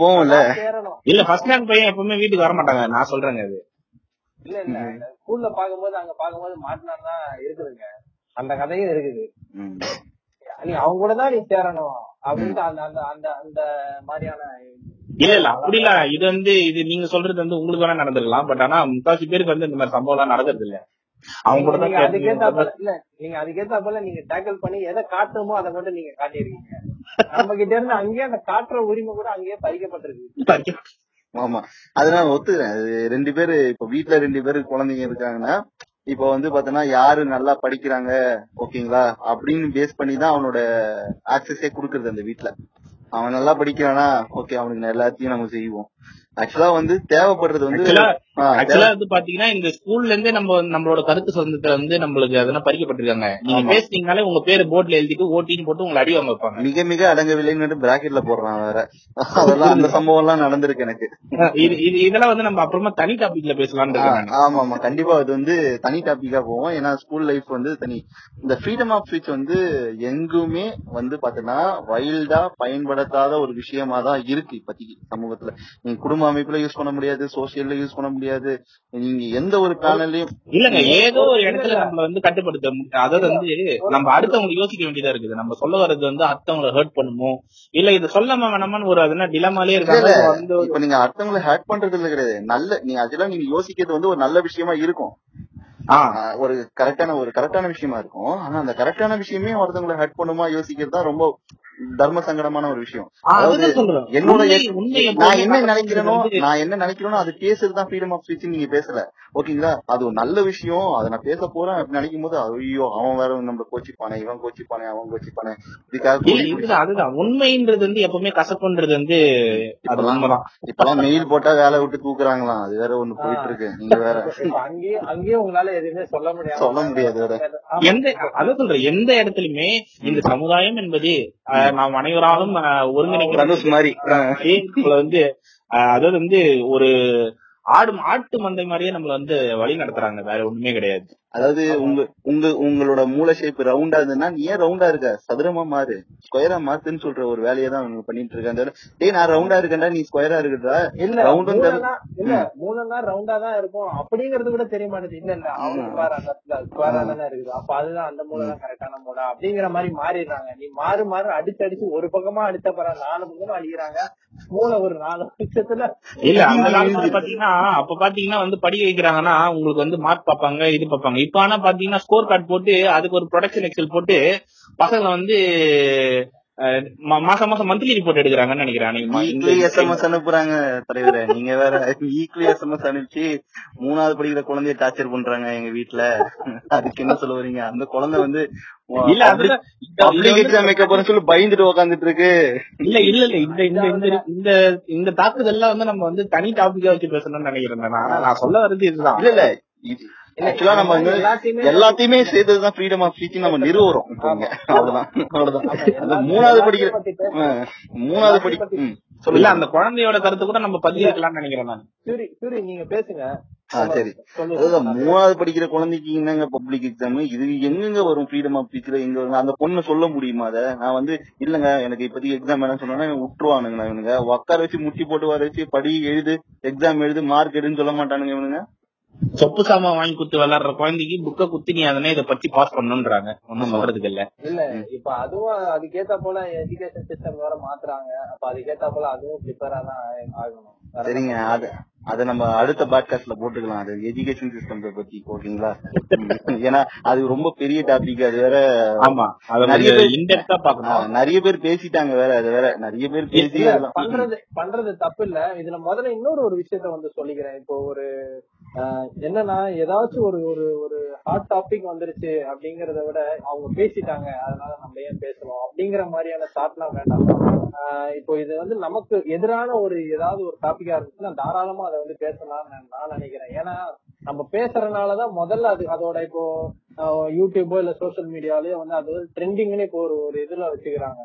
சேரணும். இல்ல ஃபர்ஸ்ட் ரேங்க் பையன் எப்பவுமே வீட்டுக்கு வர மாட்டாங்க நான் சொல்றேங்க அது. இல்ல இல்ல. ஸ்கூல்ல பாக்கும்போது அங்க பாக்கும்போது மாட்டினா இருக்குதுங்க. அந்த கதையும் இருக்குது. ம். நீ அவங்க கூட தான் நீ சேரணும். அப்படின்ட்டு அந்த அந்த அந்த அந்த மாதிரியான இல்ல இல்ல அப்படி இல்ல. இது வந்து இது நீங்க சொல்றது வந்து உங்களுக்கு வேணா நடந்திருக்கலாம். பட் ஆனா முக்காசி பேருக்கு வந்து இந்த மாதிரி சம்பவம் எல்லாம் நடக்கிறது இல்ல. அவங்க கூட நீங்க தான் அதுக்கேத்தாப்புல. இல்ல நீங்க அதுக்கேத்தாப்புல நீங்க டேக்கிள் பண்ணி எதை காட்டணுமோ அதை மட்டும் நீங்க காட்டியிருக்கீங்க நம்ம கிட்ட இருந்து அங்கேயே அந்த காட்டுற உரிமை கூட அங்கேயே பறிக்கப்பட்டிருக்கு. ஆமா. அது நான் ஒத்துக்கிறேன். அது ரெண்டு பேரு இப்ப வீட்ல ரெண்டு பேரு குழந்தைங்க இருக்காங்கன்னா இப்ப வந்து பாத்தீங்கன்னா யாரு நல்லா படிக்கிறாங்க ஓகேங்களா? அப்படின்னு பேஸ் பண்ணி தான் அவனோட ஆக்சஸே குடுக்கறது அந்த வீட்ல. அவன் நல்லா படிக்கிறானா? ஓகே அவனுக்கு எல்லாத்தையும் நம்ம செய்வோம். ஆக்சுவலா வந்து தேவைப்படுறது வந்து ஆக்சுவலா வந்து பாத்தீங்கன்னா இந்த ஸ்கூல்ல இருந்தே நம்ம நம்மளோட கருத்து சுதந்திரத்தை வந்து நம்மளுக்கு அதெல்லாம் பறிக்கப்பட்டிருக்காங்க? நீங்க. பேசுனீங்கனாலே உங்க பேரு போர்ட்ல எழுதிட்டு ஓட்டின்னு போட்டு உங்களை அடி வாங்க வைப்பாங்க மிக மிக அடங்கவில்லைன்னு பிராக்கெட்ல போடுறான் வேற. அதெல்லாம் அந்த சம்பவம் எல்லாம் நடந்திருக்கு எனக்கு. இது இது இதெல்லாம் வந்து நம்ம அப்புறமா தனி டாபிக்ல நானு. ஆமா ஆமா கண்டிப்பா அது வந்து தனி டாபிக்கா போவோம். ஏன்னா ஸ்கூல் லைஃப் வந்து தனி. இந்த ஃப்ரீடம் ஆஃப் ஸ்பீச் வந்து எங்குமே வந்து பாத்தீங்கன்னா வைல்டா பயன்படுத்தாத ஒரு விஷயமா தான் இருக்கு இப்போதைக்கு சமூகத்துல. நீங்க குடும்ப அமைப்புல யூஸ் பண்ண முடியாது சோசியல்ல யூஸ் பண்ண முடியாது. நீங்க எந்த ஒரு பேனல்லையும் இல்லங்க ஏதோ ஒரு இடத்துல நம்மள வந்து கட்டுப்படுத்த முடியும் அதாவது வந்து நம்ம அடுத்தவங்களுக்கு யோசிக்க வேண்டியதா இருக்குது. நம்ம சொல்ல வர்றது வந்து அடுத்தவங்களை ஹர்ட் பண்ணுமோ? இல்ல இது சொல்லாம வேணாமான்னு ஒரு அதுனா டிலமாலே இருக்காங்க. இப்ப நீங்க அடுத்தவங்களை ஹேட் பண்றது இல்ல கிடையாது. நல்ல நீங்க அதெல்லாம் நீங்க யோசிக்கிறது வந்து ஒரு நல்ல விஷயமா இருக்கும். ஒரு கரெக்டான ஒரு கரெக்டான விஷயமா இருக்கும். ஆனா அந்த கரெக்டான விஷயமே ஒருத்தவங்களை ஹர்ட் பண்ணுமா யோசிக்கிறது தான் ரொம்ப தர்ம சங்கடமான ஒரு விஷயம். என்னோட நான் என்ன நினைக்கிறேனோ நான் என்ன நினைக்கிறேனோ அது பேசுறது தான் ஃப்ரீடம் ஆஃப் ஸ்பீச் நீங்க பேசல. ஓகேங்களா? அது ஒரு நல்ல விஷயம். அதை நான் பேச போறேன் அப்படின்னு நினைக்கும் போது ஐயோ அவன் வேற நம்ம கோச்சிப்பானே இவன் கோச்சிப்பானே அவன் கோச்சிப்பானே. இதுக்காக அதுதான். உண்மைன்றது வந்து எப்பவுமே கசப்புன்றது வந்து அது இப்பெல்லாம் மெயில் போட்டா வேலை விட்டு தூக்குறாங்களாம். அது வேற ஒண்ணு போயிட்டு இருக்கு நீங்க வேற இப்ப அங்கேயும் அங்கேயும் உங்களால எதுவுமே சொல்ல முடியாது. சொல்ல முடியாது. எந்த அதான் சொல்றேன். எந்த இடத்துலயுமே இந்த சமுதாயம் என்பது நாம் அனைவராலும் ஒருங்கிணைக்கிற வந்து அதாவது வந்து ஒரு ஆடு ஆட்டு மந்தை மாதிரியே நம்மள வந்து வழி நடத்துறாங்க. வேற ஒண்ணுமே கிடையாது. அதாவது உங்க உங்க உங்களோட மூளை ஷேப் ரவுண்டா இருந்ததுன்னா நீ ஏன் ரவுண்டா இருக்க? சதுரமா மாறு. ஸ்கொயரா மாத்துன்னு சொல்ற ஒரு வேலையை தான் அவங்க பண்ணிட்டு இருக்காங்க. டேய் நான் ரவுண்டா இருக்கேன்டா நீ ஸ்கொயரா இருக்குடா இல்ல ரவுண்டும் இல்ல மூணுனா ரவுண்டா தான் இருக்கும். அப்படிங்கறது கூட தெரிய மாட்டேது இல்ல இல்ல அவனுக்கு பாரு அந்த ஸ்கொயரா தானே இருக்குது. அப்ப அதுதான் அந்த மூளை தான் கரெக்டான மூளை அப்படிங்கிற மாதிரி மாறிடுறாங்க. நீ மாறு மாறு அடிச்சு அடிச்சு ஒரு பக்கமா அடிச்ச பிற நாலு பக்கமா அடிக்கிறாங்க. மூளை ஒரு நாலு வருஷத்துல இல்ல அந்த காலத்துல பாத்தீங்கன்னா அப்ப பாத்தீங்கன்னா வந்து படிக்க வைக்கிறாங்கன்னா உங்களுக்கு வந்து மார்க் பாப்பாங்க இது பாப்பாங்க இப்ப ஆனா பாத்தீங்கன்னா ஸ்கோர் கார்டு போட்டு அதுக்கு ஒரு ப்ரொடக்ஷன் எக்ஸல் போட்டு பசங்களை வந்து மாசம் மாசம் மந்த்லி ரிப்போர்ட் எடுக்கிறாங்கன்னு நினைக்கிறேன் எஸ்எம்எஸ் அனுப்புறாங்க தலைவரே. நீங்க வேற ஈக்குவலி எஸ்எம்எஸ் அனுப்பிச்சு மூணாவது படிக்கிற குழந்தைய டார்ச்சர் பண்றாங்க எங்க வீட்டுல அதுக்கு என்ன சொல்ல வரீங்க அந்த குழந்தை வந்து இல்ல போறேன்னு சொல்லி பயந்துட்டு உக்காந்துட்டு இருக்கு. இல்ல இல்ல இல்ல இந்த இந்த இந்த இந்த இந்த தாக்குதல்லாம் வந்து நம்ம வந்து தனி டாபிக்கா வச்சு பேசணும்னு நினைக்கிறேன் நான். சொல்ல வர்றது இதுதான். இல்ல இல்ல ஆக்சுவலா நம்ம எல்லாத்தையுமே சேர்த்ததுதான் ஃப்ரீடம் ஆஃப் ஸ்பீச் நம்ம நிறுவுறோம். அவ்வளவுதான் மூணாவது படிக்கிற மூணாவது படி இல்ல அந்த குழந்தையோட கருத்து கூட நம்ம பதிவு வைக்கலாம்னு நினைக்கிறேன் நான். சூரி சூரி நீங்க பேசுங்க. சரி. மூணாவது படிக்கிற குழந்தைக்கு என்னங்க பப்ளிக் எக்ஸாம் இது எங்கெங்க வரும் ஃப்ரீடம் ஆஃப் ஸ்பீச்ல எங்க வரும் அந்த பொண்ணு சொல்ல முடியுமா அத? நான் வந்து இல்லங்க எனக்கு இப்போதைக்கு எக்ஸாம் வேணாம் சொன்னா விட்டுருவானுங்க இவனுங்க. உட்கார வச்சு முட்டி போட்டு வர வச்சு படி எழுது எக்ஸாம் எழுது மார்க் எடுன்னு சொல்ல மாட்டானுங்க இவனுங்க. சொப்பு சாமான் வாங்கி குத்து விளையாடுற குழந்தைக்கு புக்க குத்தி நீ அதனே இதை பத்தி பாஸ் பண்ணுன்றாங்க ஒன்னும் சொல்றதுக்கு இல்ல இல்ல இப்ப அதுவும் அதுக்கேத்த போல எஜுகேஷன் சிஸ்டம் வேற மாத்துறாங்க. அப்ப அதுக்கேத்த போல அதுவும் ப்ரிப்பேரா தான் ஆகணும். சரிங்க. அது அத நம்ம அடுத்த பாட்காஸ்ட்ல போட்டுக்கலாம். அது எஜுகேஷன் சிஸ்டம் பத்தி ஓகேங்களா. ஏன்னா அது ரொம்ப பெரிய டாபிக் அது வேற ஆமா. அத நிறைய இன்டெப்தா பாக்கணும் நிறைய பேர் பேசிட்டாங்க வேற. அது வேற நிறைய பேர் பேசி பண்றது பண்றது தப்பு இல்ல இதுல முதல்ல இன்னொரு ஒரு விஷயத்த வந்து சொல்லிக்கிறேன். இப்போ ஒரு என்னன்னா ஏதாச்சும் ஒரு ஒரு ஒரு ஹாட் டாபிக் வந்துருச்சு அப்படிங்கறத விட அவங்க பேசிட்டாங்க. அதனால நம்ம ஏன் பேசணும்? அப்படிங்கிற மாதிரியான தாட்லாம் வேண்டாம். இப்போ இது வந்து நமக்கு எதிரான ஒரு ஏதாவது ஒரு டாபிக்கா இருந்துச்சுன்னா தாராளமா அதை வந்து பேசலாம்னு நான் நான் நினைக்கிறேன். ஏன்னா நம்ம பேசுறதுனாலதான் முதல்ல அது அதோட இப்போ யூடியூபோ இல்ல சோசியல் மீடியாலயோ வந்து அது ட்ரெண்டிங்னு இப்போ ஒரு ஒரு இதுல வச்சுக்கிறாங்க.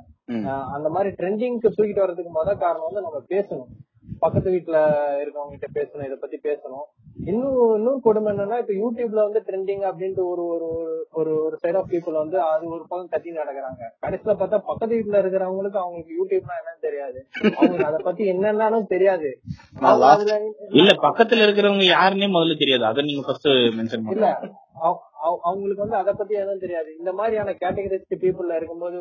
அந்த மாதிரி ட்ரெண்டிங்க்கு தூக்கிட்டு வர்றதுக்கு முத காரணம் வந்து நம்ம பேசணும். பக்கத்து வீட்டுல இருக்கவங்க கிட்ட பேசணும் இத பத்தி பேசணும். இன்னும் இன்னும் கொடுமை என்னன்னா இப்ப யூடியூப்ல வந்து ட்ரெண்டிங் அப்படின்ட்டு ஒரு ஒரு ஒரு- ஒரு சைட் ஆஃப் பீப்புள் வந்து அது ஒரு பக்கம் கத்தி நடக்கிறாங்க. கடைசியில பார்த்தா பக்கத்து வீட்டுல இருக்கிறவங்களுக்கு அவங்களுக்கு யூடியூப்னா என்னன்னு தெரியாது. அவங்களுக்கு அதை பத்தி என்னன்னாலும் தெரியாது. இல்ல பக்கத்துல இருக்கிறவங்க யாருன்னே முதல்ல தெரியாது. அத நீங்க ஃபர்ஸ்ட் மென்ஷன் இல்ல. அவங்களுக்கு வந்து அத பத்தி எதுவும் தெரியாது. இந்த மாதிரியான கேட்டகரிஸ்ட் பீப்புள்ல இருக்கும்போது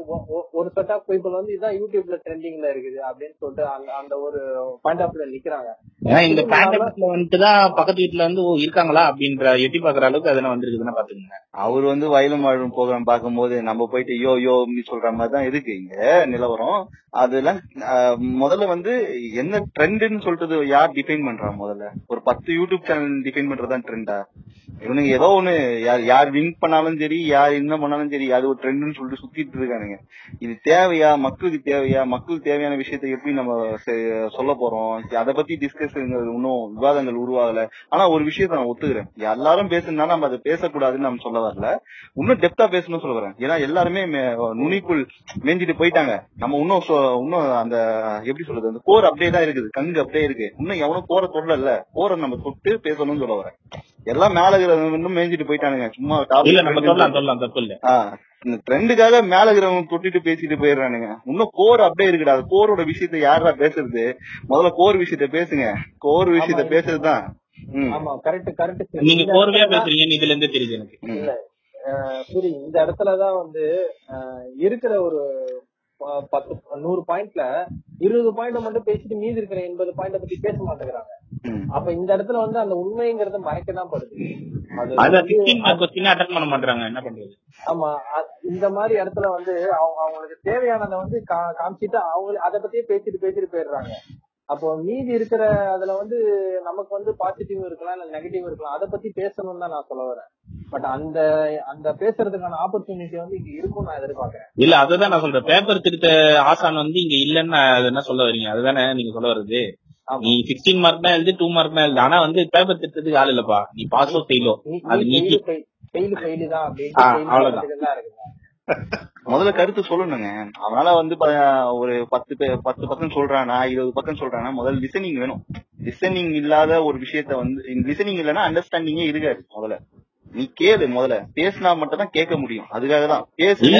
ஒரு செட் ஆஃப் பீப்புள் வந்து இதான் யூடியூப்ல ட்ரெண்டிங்ல இருக்குது அப்படின்னு சொல்லிட்டு அந்த அந்த ஒரு பாயிண்ட் ஆஃப்ல நிக்கிறாங்க. ஏன்னா இந்த பேண்டமிக்ல வந்துட்டு தான் பக்கத்து வீட்டுல வந்து இருக்காங்களா அப்படின்ற எட்டி பாக்குற அளவுக்கு அதெல்லாம் வந்திருக்குதுன்னா பாத்துக்கோங்க அவர் வந்து வயலும் வாழும் ப்ரோக்ராம் பார்க்கும்போது நம்ம போயிட்டு யோ யோ சொல்ற மாதிரி தான் இருக்கு இங்க நிலவரம். அதெல்லாம் முதல்ல வந்து என்ன ட்ரெண்ட்னு சொல்றது யார் டிஃபைன் பண்றா முதல்ல? ஒரு பத்து யூடியூப் சேனல் டிஃபைன் பண்றதுதான் ட்ரெண்டா இவனுங்க ஏதோ ஒண்ணு யார் யார் வின் பண்ணாலும் சரி யார் என்ன பண்ணாலும் சரி அது ஒரு ட்ரெண்ட்னு சொல்லிட்டு சுத்திட்டு இருக்கானுங்க. இது தேவையா? மக்களுக்கு தேவையா? மக்களுக்கு தேவையான விஷயத்தை எப்படி நம்ம செ- சொல்ல போறோம்? அதை பத்தி டிஸ்கஸ் இன்னும் விவாதங்கள் உருவாகல. ஆனா ஒரு விஷயத்த நான் ஒத்துக்கிறேன். எல்லாரும் பேசுனா நம்ம அதை பேசக்கூடாதுன்னு நம்ம சொல்ல வரல. இன்னும் டெப்தா பேசணும்னு சொல்ல வரேன். ஏன்னா எல்லாருமே நுனிக்குள் மேஞ்சிட்டு போயிட்டாங்க. நம்ம இன்னும் சொ- இன்னும் அந்த எப்படி சொல்றது? அந்த கோர் அப்படியே தான் இருக்குது. கங்கு அப்படியே இருக்கு. இன்னும் எவனும் கோரை தொடல கோரை நம்ம தொட்டு பேசணும்னு சொல்ல வரேன். எல்லாம் மேல இருக்கிறவங்க இன்னும் மேஞ்சிட்டு போயிட்டானுங்க. சும்மா இல்ல நம்ம சொல்லலாம் சொல்லலாம் தப்பு இல்ல ஆ, இந்த ட்ரெண்டுக்காக மேல இருக்கிறவங்க தொட்டிட்டு பேசிட்டு போயிடுறானுங்க. இன்னும் கோர் அப்படியே இருக்குடா அது கோரோட விஷயத்த யாரா பேசுறது? முதல்ல கோர் விஷயத்த பேசுங்க. கோர் விஷயத்த. பேசுறதுதான். ஆமா கரெக்ட் கரெக்ட் நீங்க கோர்வையா பேசுறீங்கன்னு இதுல இருந்தே தெரியுது எனக்கு. சரி இந்த இடத்துலதான் வந்து இருக்கிற ஒரு ப- பத்து நூறு பாயிண்ட்ல இருபது பாயிண்ட் மட்டும் பேசிட்டு மீதி இருக்கிற எண்பது பாயிண்ட பத்தி பேச மாட்டேங்கிறாங்க. அப்ப இந்த இடத்துல வந்து அந்த உண்மைங்கிறது படுது. சிக்ஸ்டீன் மார்க் கொஸ்டின் அட்டன் பண்ண மாட்டாங்க என்ன பண்றது? ஆமா இந்த மாதிரி இடத்துல வந்து அவங்க அவங்களுக்கு தேவையானதை வந்து காமிச்சிட்டு அவங்க அதை பத்தியே பேசிட்டு பேசிட்டு போயிடுறாங்க. அப்போ மீதி இருக்கிற அதுல வந்து நமக்கு வந்து பாசிட்டிவ் இருக்கலாம் இல்ல நெகட்டிவ் இருக்கலாம். அதை பத்தி பேசணும்னு தான் நான் சொல்ல வரேன். பட் அந்த அந்த பேசுறதுக்கான ஆப்பர்ச்சுனிட்டி வந்து இங்க இருக்கும்னு நான் எதிர்பார்க்கறேன். இல்ல அதுதான் நான் சொல்றேன். பேப்பர் திருத்த ஆசான் வந்து இங்க இல்லன்னு அது என்ன சொல்ல வரீங்க? அதுதானே நீங்க சொல்ல வர்றது? ஆமா நீ சிக்ஸ்டீன் மார்க் தான் எழுது டூ மார்க் தான் எழுது. ஆனா வந்து பேப்பர் திருத்தத்துக்கு ஆள் இல்லப்பா. நீ பாஸோ ஃபெயிலோ அது நீ முதல்ல கருத்து சொல்லணுங்க அவனால வந்து ஒரு பத்து பத்து பக்கம் சொல்றானா இருபது பக்கம் சொல்றானா முதல்ல லிசனிங் வேணும். லிசனிங் இல்லாத ஒரு விஷயத்த வந்து லிசனிங் இல்லைன்னா அண்டர்ஸ்டாண்டிங்கே இருக்காது முதல்ல. நீ கேளு முதல்ல. பேசினா மட்டும் தான் கேட்க முடியும். அதுக்காக தான். பேசுறோம்.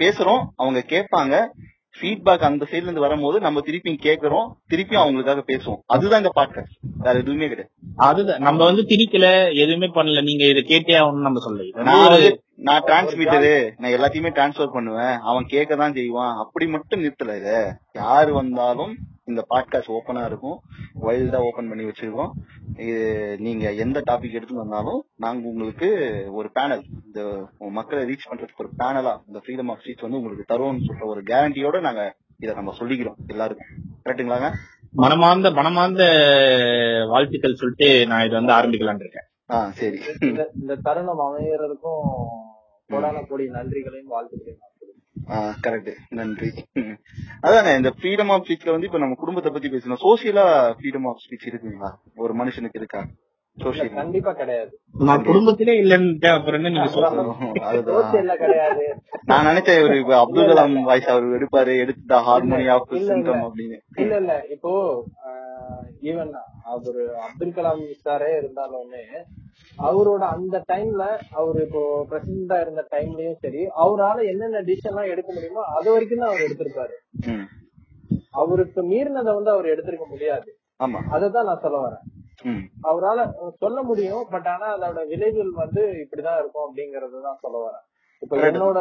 பேசுறோம். அவங்க கேட்பாங்க. ஃபீட்பேக் அந்த சைடுல இருந்து வரும்போது நம்ம திருப்பி கேக்குறோம் திருப்பியும் அவங்களுக்காக பேசுவோம். அதுதான் இந்த பாட்காஸ்ட் வேற எதுவுமே கிடையாது. அதுதான். நம்ம வந்து திணிக்கல எதுவுமே பண்ணல. நீங்க இதை கேட்டே ஆகணும்னு நம்ம சொல்ல நான் டிரான்ஸ்மிட்டரு நான் எல்லாத்தையுமே டிரான்ஸ்ஃபர் பண்ணுவேன். அவன் கேட்க தான் செய்வான். அப்படி மட்டும் நிறுத்தல இத. யாரு வந்தாலும் இந்த பாட்காஸ்ட் ஓப்பனா இருக்கும். வைல்டா ஓபன் பண்ணி வச்சிருக்கோம். நீங்க எந்த டாபிக் எடுத்து வந்தாலும் நாங்க உங்களுக்கு ஒரு பேனல் இந்த மக்களை ரீச் பண்றதுக்கு ஒரு பேனலா இந்த ஃப்ரீடம் ஆஃப் ஸ்பீச் வந்து உங்களுக்கு தருவோம்னு சொல்ற ஒரு கேரண்டியோட நாங்க இத நம்ம சொல்லிக்கிறோம் எல்லாருக்கும். கரெக்ட்டுங்களாங்க மனமார்ந்த மனமார்ந்த வாழ்த்துக்கள் சொல்லிட்டு நான் இதை வந்து ஆரம்பிக்கலாம்னு இருக்கேன். ஆ சரி. இந்த இந்த தருணம் அமையறதுக்கும் கோடான கோடி நன்றிகளையும் வாழ்த்துக்களையும். கரெக்ட் நன்றி. அதான் இந்த ஃப்ரீடம் ஆஃப் ஸ்பீச்ல வந்து இப்ப நம்ம குடும்பத்தை பத்தி பேசணும் சோசியலா ஃப்ரீடம் ஆஃப் ஸ்பீச் இருக்குங்களா? ஒரு மனுஷனுக்கு இருக்கா? கண்டிப்பா கிடையாது. நான் குடும்பத்திலே இல்லைன்னு அப்புறம் என்ன நீங்க சொல்றீங்க. அதுதான். சோசியல்ல கிடையாது. நான் நினைச்சேன் இவரு இப்ப அப்துல் கலாம் வாய்ஸ் அவர் எடுப்பாரு எடுத்துட்டா ஹார்மோனி ஆஃப். அப்படின்னு. இல்ல இல்ல. இப்போ ஈவன் அவரு அப்துல் கலாம் சாரே இருந்தாலுமே அவரோட அந்த டைம்ல அவர் இப்போ பிரசிடண்டா இருந்த டைம்லயும் சரி அவரால என்னென்ன டிசிஷன் எல்லாம் எடுக்க முடியுமோ அது வரைக்கும் தான் அவர் எடுத்திருக்காரு. ம். அவருக்கு மீறினதை வந்து அவர் எடுத்திருக்க முடியாது. ஆமா. அததான் நான் சொல்ல வரேன். அவரால சொல்ல முடியும் பட் ஆனா அதோட விளைவுகள் வந்து இப்படிதான் இருக்கும் அப்படிங்கறது தான் சொல்ல வரேன். இப்ப. என்னோட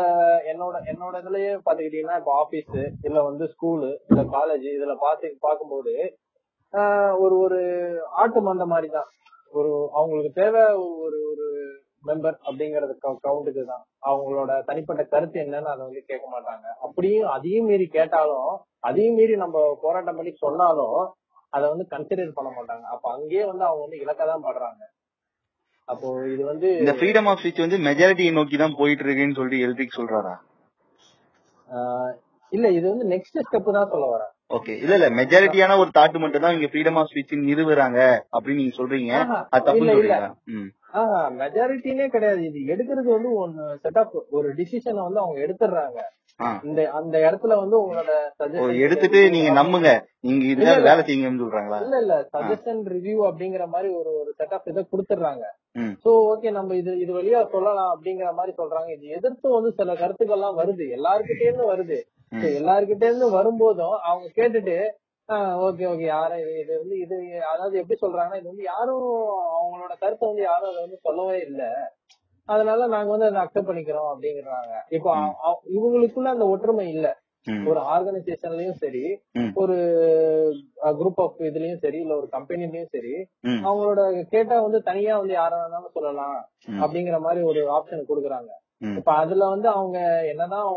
என்னோட என்னோட இதுலயே பாத்துக்கிட்டீங்கன்னா இப்ப ஆபீஸ் இல்ல வந்து ஸ்கூலு இல்ல காலேஜ் இதுல பாத்து பாக்கும்போது ஒரு ஒரு ஆட்டு மந்த மாதிரி தான் ஒரு அவங்களுக்கு தேவை ஒரு ஒரு மெம்பர் அப்படிங்கறது கவுண்டுக்கு தான். அவங்களோட தனிப்பட்ட கருத்து என்னன்னு அதை வந்து கேட்க மாட்டாங்க. அப்படியும் அதையும் மீறி கேட்டாலும் அதையும் மீறி நம்ம போராட்டம் பண்ணி சொன்னாலும் அதை வந்து கன்சிடர் பண்ண மாட்டாங்க. அப்ப அங்கேயே வந்து அவங்க வந்து இலக்கதான் படுறாங்க. அப்போ இது வந்து இந்த ஃப்ரீடம் ஆஃப் ஸ்பீச் வந்து மெஜாரிட்டியை நோக்கி தான் போயிட்டு இருக்குன்னு சொல்லிட்டு எழுதிக்கு சொல்றாரா? இல்ல இது வந்து நெக்ஸ்ட் ஸ்டெப் தான் சொல்ல வரேன் ஓகே இல்ல இல்ல. மெஜாரிட்டியான ஒரு தாட் மட்டும் தான் இங்க ஃப்ரீடம் ஆஃப் ஸ்பீச் நிறுவுறாங்க அப்படின்னு நீங்க சொல்றீங்க. அது ம். ஆஹ். மெஜாரிட்டினே கிடையாது. இது எடுக்கிறது வந்து ஒன்னு செட் ஆஃப் ஒரு டிசிஷனை வந்து அவங்க எடுத்துடுறாங்க. இந்த அந்த இடத்துல வந்து உங்களோட எடுத்துட்டு நீங்க நம்புங்க. நீங்க இல்ல. வேலை செய்யுங்கன்னு சொல்றாங்களா? இல்ல இல்ல. சஜஷன் ரிவ்யூ அப்படிங்கிற மாதிரி ஒரு ஒரு செட் ஆஃப் இதை கொடுத்துடுறாங்க. ம். சோ ஓகே நம்ம இது இது வழியா சொல்லலாம் அப்படிங்கிற மாதிரி சொல்றாங்க. இது எதிர்த்து வந்து சில கருத்துக்கள்லாம் வருது. எல்லாருக்கிட்டே இருந்து வருது எல்லார்கிட்ட இருந்து வரும்போதும் அவங்க கேட்டுட்டு ஓகே ஓகே யாரும் இது இது வந்து இது அதாவது எப்படி சொல்றாங்கன்னா இது வந்து யாரும் அவங்களோட கருத்தை வந்து யாரும் அதை வந்து சொல்லவே இல்லை. அதனால நாங்க வந்து அதை அக்செப்ட் பண்ணிக்கிறோம் அப்படிங்கிறாங்க இப்போ இவங்களுக்குள்ள அந்த ஒற்றுமை இல்ல. ஒரு ஆர்கனைசேஷன்லயும் சரி. ஒரு குரூப் ஆஃப் இதுலயும் சரி இல்ல ஒரு கம்பெனிலயும் சரி. அவங்களோட கேட்டா வந்து தனியா வந்து யாரா வேணாலும் சொல்லலாம். அப்படிங்கிற மாதிரி ஒரு ஆப்ஷன் கொடுக்குறாங்க. இப்ப அதுல வந்து அவங்க என்னதான்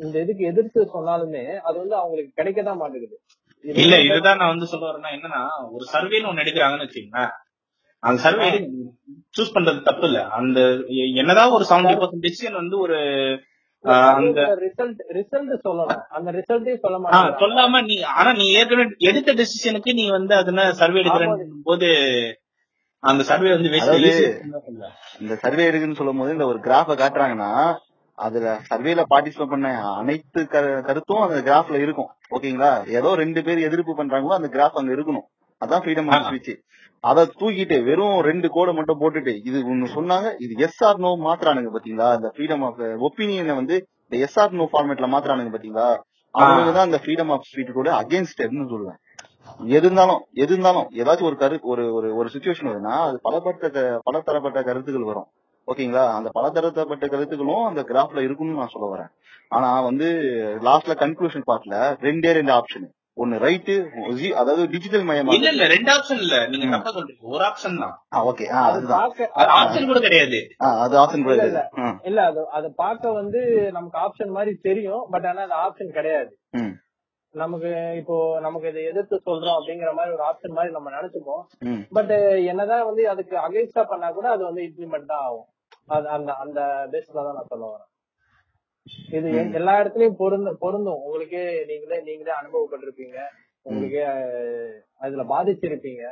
இந்த இதுக்கு எதிர்த்து சொன்னாலுமே அது வந்து அவங்களுக்கு கிடைக்கதான் மாட்டேங்குது இல்ல இதுதான் நான் வந்து சொல்ல வரேன்னா என்னன்னா ஒரு சர்வேன்னு ஒண்ணு எடுக்கிறாங்கன்னு வச்சுக்கோங்களேன் அந்த சர்வே சூஸ் பண்றது தப்பு இல்ல அந்த என்னதான் ஒரு செவன்டி பர்சன்ட் டெசிஷன் வந்து ஒரு அந்த ரிசல்ட் ரிசல்ட் சொல்லணும் அந்த ரிசல்ட்டே சொல்ல மாட்டாங்க. சொல்லாம நீ ஆனா நீ ஏற்கனவே எடுத்த டெசிஷனுக்கு நீ வந்து அதுல சர்வே எடுக்கிறேன் போது அந்த சர்வே வந்து. இந்த சர்வே இருக்குன்னு சொல்லும் போது இந்த ஒரு கிராஃப காட்டுறாங்கன்னா அதுல சர்வேல பார்ட்டிசிபேட் பண்ண அனைத்து கரு- கருத்தும் அந்த கிராஃப்ல இருக்கும். ஓகேங்களா ஏதோ ரெண்டு பேர் எதிர்ப்பு பண்றாங்களோ அந்த கிராஃப் அங்க இருக்கணும். அதான் ஃப்ரீடம் ஆஃப். ஸ்பீச் அத தூக்கிட்டு வெறும் ரெண்டு கோடை மட்டும் போட்டுட்டு இது ஒண்ணு சொன்னாங்க இது எஸ் ஆர் நோ மாத்துறானுங்க பாத்தீங்களா? இந்த ஃப்ரீடம் ஆஃப் ஒப்பீனியனை வந்து இந்த எஸ் ஆர் நோ ஃபார்மேட்ல மாத்துறானுங்க பாத்தீங்களா? அவனுக்கு தான் இந்த ஃப்ரீடம் ஆஃப் ஸ்பீச் கூட அகேன்ஸ்ட்னு சொல்லுவேன். எது இருந்தாலும் எது இருந்தாலும் ஏதாச்சும் ஒரு கரு ஒரு ஒரு ஒரு சுச்சுவேஷன் வருதுன்னா அது பலப்பட்ட பலதரப்பட்ட கருத்துக்கள் வரும். ஓகேங்களா? அந்த பலதரப்பட்ட கருத்துக்களும் அந்த கிராஃப்ல இருக்கும்னு நான் சொல்ல வரேன். ஆனா வந்து லாஸ்ட்ல கன்க்ளூஷன் பார்ட்ல ரெண்டே ரெண்டு ஆப்ஷன் ஒன்னு ரைட்டு அதாவது டிஜிட்டல் மயமா இல்ல இல்ல ரெண்டு ஆப்ஷன் இல்ல. நீங்க தப்பா சொல்றீங்க. ஒரு ஆப்ஷன் தான். ஓகே அது அதுதான். அது ஆப்ஷன் கூட கிடையாது. ஆ, அது ஆப்ஷன் கூட இல்ல, இல்ல. அது அது பார்க்க வந்து நமக்கு ஆப்ஷன் மாதிரி தெரியும். பட் ஆனா அது ஆப்ஷன் கிடையாது. ம், நமக்கு இப்போ நமக்கு இதை எதிர்த்து சொல்றோம் அப்படிங்கிற மாதிரி ஒரு ஆப்ஷன் மாதிரி நம்ம நினைச்சுப்போம். பட் என்னதான் வந்து அதுக்கு அகைன்ஸ்டா பண்ணா கூட அது வந்து இம்ப்ளிமெண்ட் தான் ஆகும். அது அந்த அந்த பேஸ்ல தான் நான் சொல்ல வரேன். இது. எல்லா இடத்துலயும் பொருந்தும் பொருந்தும். உங்களுக்கே நீங்களே நீங்களே அனுபவப்பட்டிருப்பீங்க. உங்களுக்கே அதுல பாதிச்சிருப்பீங்க.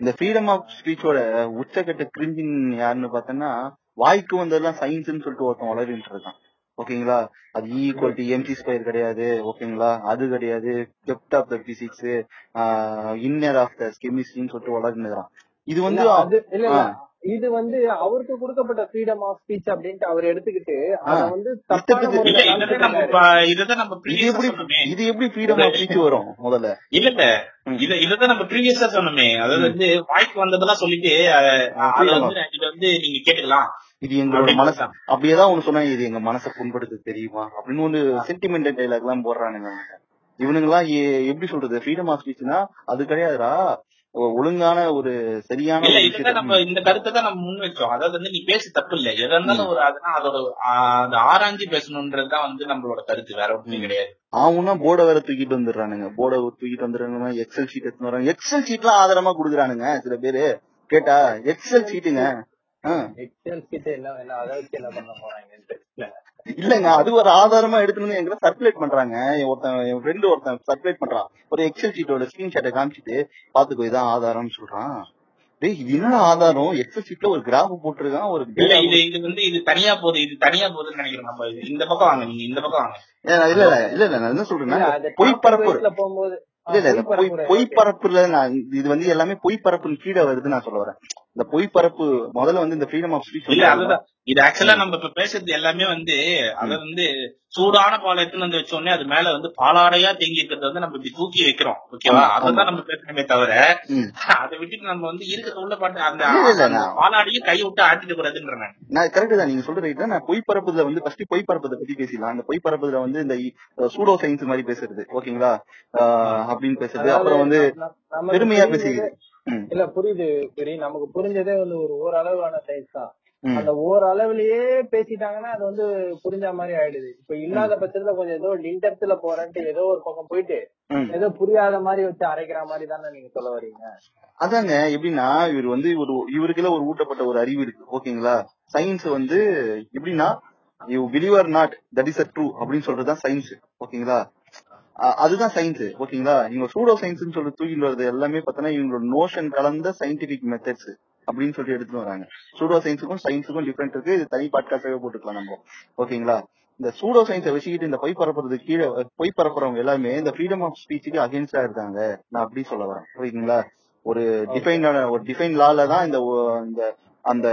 இந்த ஃப்ரீடம் ஆஃப் ஸ்பீச்சோட உச்சக்கட்ட கிரிஞ்சின் யாருன்னு பார்த்தோன்னா வாய்க்கு வந்ததெல்லாம் சயின்ஸ்னு சொல்லிட்டு ஒருத்தன் வளரிட்டு இருக்கான் ஓகேங்களா? அது ஈக்குவல் டு எம்சி ஸ்கொயர் கிடையாது. ஓகேங்களா? அது கிடையாது. Depth of the physics inner of the கெமிஸ்ட்ரின்னு சொல்லிட்டு வளர்ந்துறான் இது வந்து இல்ல. இது வந்து அவருக்கு கொடுக்கப்பட்ட ஃப்ரீடம் ஆஃப் ஸ்பீச் அப்படின்ட்டு அவர் எடுத்துக்கிட்டு அத. வந்து இது எப்படி சொன்னோமே. இது எப்படி ஃப்ரீடம் ஆஃப் ஸ்பீச் வரும் முதல்ல? இல்ல இல்ல. இத இதுதான் நம்ம ப்ரீவியஸா சொன்னோமே. அதாவது. வந்து வாய்க்கு வந்ததெல்லாம் சொல்லிட்டு இது வந்து நீங்க கேட்டுக்கலாம். இது எங்களோட மனசு. அப்படியேதான் ஒண்ணு சொன்னா இது எங்க மனசை புண்படுத்து தெரியுமா? அப்படின்னு ஒரு சென்டிமெண்டல் டைலாக் எல்லாம் போடுறானுங்க. இவனுங்க எல்லாம் எப்படி சொல்றது? ஃப்ரீடம் ஆஃப் ஸ்பீச்னா அது கிடையாதுடா. ஒழுங்கான ஒரு சரியான நம்ம இந்த கருத்தை தான் நம்ம முன் வச்சோம் அதாவது வந்து நீ பேசு தப்பு இல்ல. எதா இருந்தாலும் ஒரு அதுனா அதோட அது ஆராய்ஞ்சு பேசணும்ன்றதுதான் வந்து நம்மளோட கருத்து. வேற ஒன்றும். கிடையாது. அவனா போர்டை வேற தூக்கிட்டு வந்துடுறானுங்க. போர்டை தூக்கிட்டு வந்துடுறானுங்க. எக்ஸல் ஷீட் எடுத்து வராங்க. எக்ஸல் ஷீட்லாம் ஆதாரமா குடுக்குறானுங்க சில பேரு. கேட்டா எக்ஸல் ஷீட்டுங்க கிட்ட என்ன என்ன என்ன பண்ண இல்லங்க அது ஒரு ஆதாரமா எடுத்துட்டு வந்து எங்களை சர்க்குலேட் பண்றாங்க. ஒருத்தன் என் ஃப்ரெண்டு ஒருத்தன் சர்க்குலேட் பண்றான். ஒரு எக்ஸல் ஷீட்டோட ஸ்கிரீன்ஷாட்டை காமிச்சிட்டு பாத்துக்கோ இதான் ஆதாரம்னு சொல்றான். டேய் இது என்ன ஆதாரம்? எக்ஸல் ஷீட்ல ஒரு கிராஃப் போட்டிருக்கான் ஒரு இல்ல இது இது வந்து இது தனியா போகுது இது தனியா போகுதுன்னு நினைக்கிறேன் நம்ம. இந்த பக்கம் வாங்க நீங்க இந்த பக்கம் வாங்க. இல்ல இல்ல இல்ல நான் என்ன சொல்றேன்னா பொய் பரப்பு போகும்போது இல்ல இல்ல பொய். பரப்புல நான் இது வந்து எல்லாமே பொய் பரப்புன்னு கீழே வருது நான் சொல்ல வரேன். இந்த பொய் பரப்பு முதல்ல வந்து இந்த ஃப்ரீடம் ஆஃப் ஸ்பீச் இல்ல அதுதான். இது ஆக்சுவலா நம்ம இப்ப பேசுறது எல்லாமே வந்து அத வந்து சூடான பால் எடுத்துன்னு வந்து வச்ச உடனே அது மேல வந்து பாலாடையா தேங்கி இருக்கிறத வந்து நம்ம இப்படி தூக்கி வைக்கிறோம். ஓகேவா. அதுதான் நம்ம பேசணுமே தவிர. அதை விட்டுட்டு நம்ம வந்து இருக்கிறத உள்ள பாட்டு அந்த பாலாடையும் கையை விட்டு ஆட்டிட்டு கூடாதுன்ற நான். கரெக்ட் தான். நீங்க சொல்ற ரைட் நான் பொய் பரப்புதுல வந்து ஃபர்ஸ்ட் பொய் பரப்புதை பத்தி பேசலாம் அந்த பொய் பரப்புதுல வந்து இந்த சூடோ சயின்ஸ் மாதிரி பேசுறது. ஓகேங்களா? அப்படின்னு பேசுறது. அப்புறம் வந்து பெருமையா ம், இல்ல புரியுது சரி நமக்கு புரிஞ்சதே வந்து ஒரு ஓரளவான சயின்ஸ் தான். அந்த ஓரளவுலயே பேசிட்டாங்கன்னா அது வந்து புரிஞ்ச மாதிரி ஆயிடுது. இப்ப இல்லாத பட்சத்துல கொஞ்சம் ஏதோ லிண்டத்துல போறேன்ட்டு ஏதோ ஒரு பக்கம் போயிட்டு. ஏதோ புரியாத மாதிரி வச்சு அரைக்கிற மாதிரி தானே நீங்க சொல்ல வரீங்க? அதாங்க எப்படின்னா இவர் வந்து ஒரு இவருக்குள்ள ஒரு ஊட்டப்பட்ட ஒரு அறிவு இருக்கு ஓகேங்களா? சயின்ஸ் வந்து எப்படின்னா you believe or not that is a true அப்படின்னு சொல்றதுதான் சயின்ஸ் ஓகேங்களா? அதுதான் சயின்ஸ் ஓகேங்களா இவங்க சூடோ சயின்ஸ் சொல்லி தூக்கிட்டு வர்றது எல்லாமே பார்த்தோன்னா இவங்களோட நோஷன் கலந்த சயின்டிபிக் மெத்தட்ஸ் அப்படின்னு சொல்லி எடுத்துட்டு வராங்க. சூடோ சயின்ஸுக்கும் சயின்ஸுக்கும் டிஃபரெண்ட் இருக்கு. இது தனி பாட்காஸ்டாவே போட்டுக்கலாம் நம்ம. ஓகேங்களா இந்த சூடோ சயின்ஸை வச்சுக்கிட்டு இந்த பொய் பரப்புறது கீழே பொய் பரப்புறவங்க எல்லாமே இந்த ஃப்ரீடம் ஆஃப் ஸ்பீச்சுக்கு அகேன்ஸ்டா இருக்காங்க. நான் அப்படி சொல்ல வரேன். புரியுதுங்களா? ஒரு டிஃபைனான ஒரு டிஃபைன் லால தான் இந்த அந்த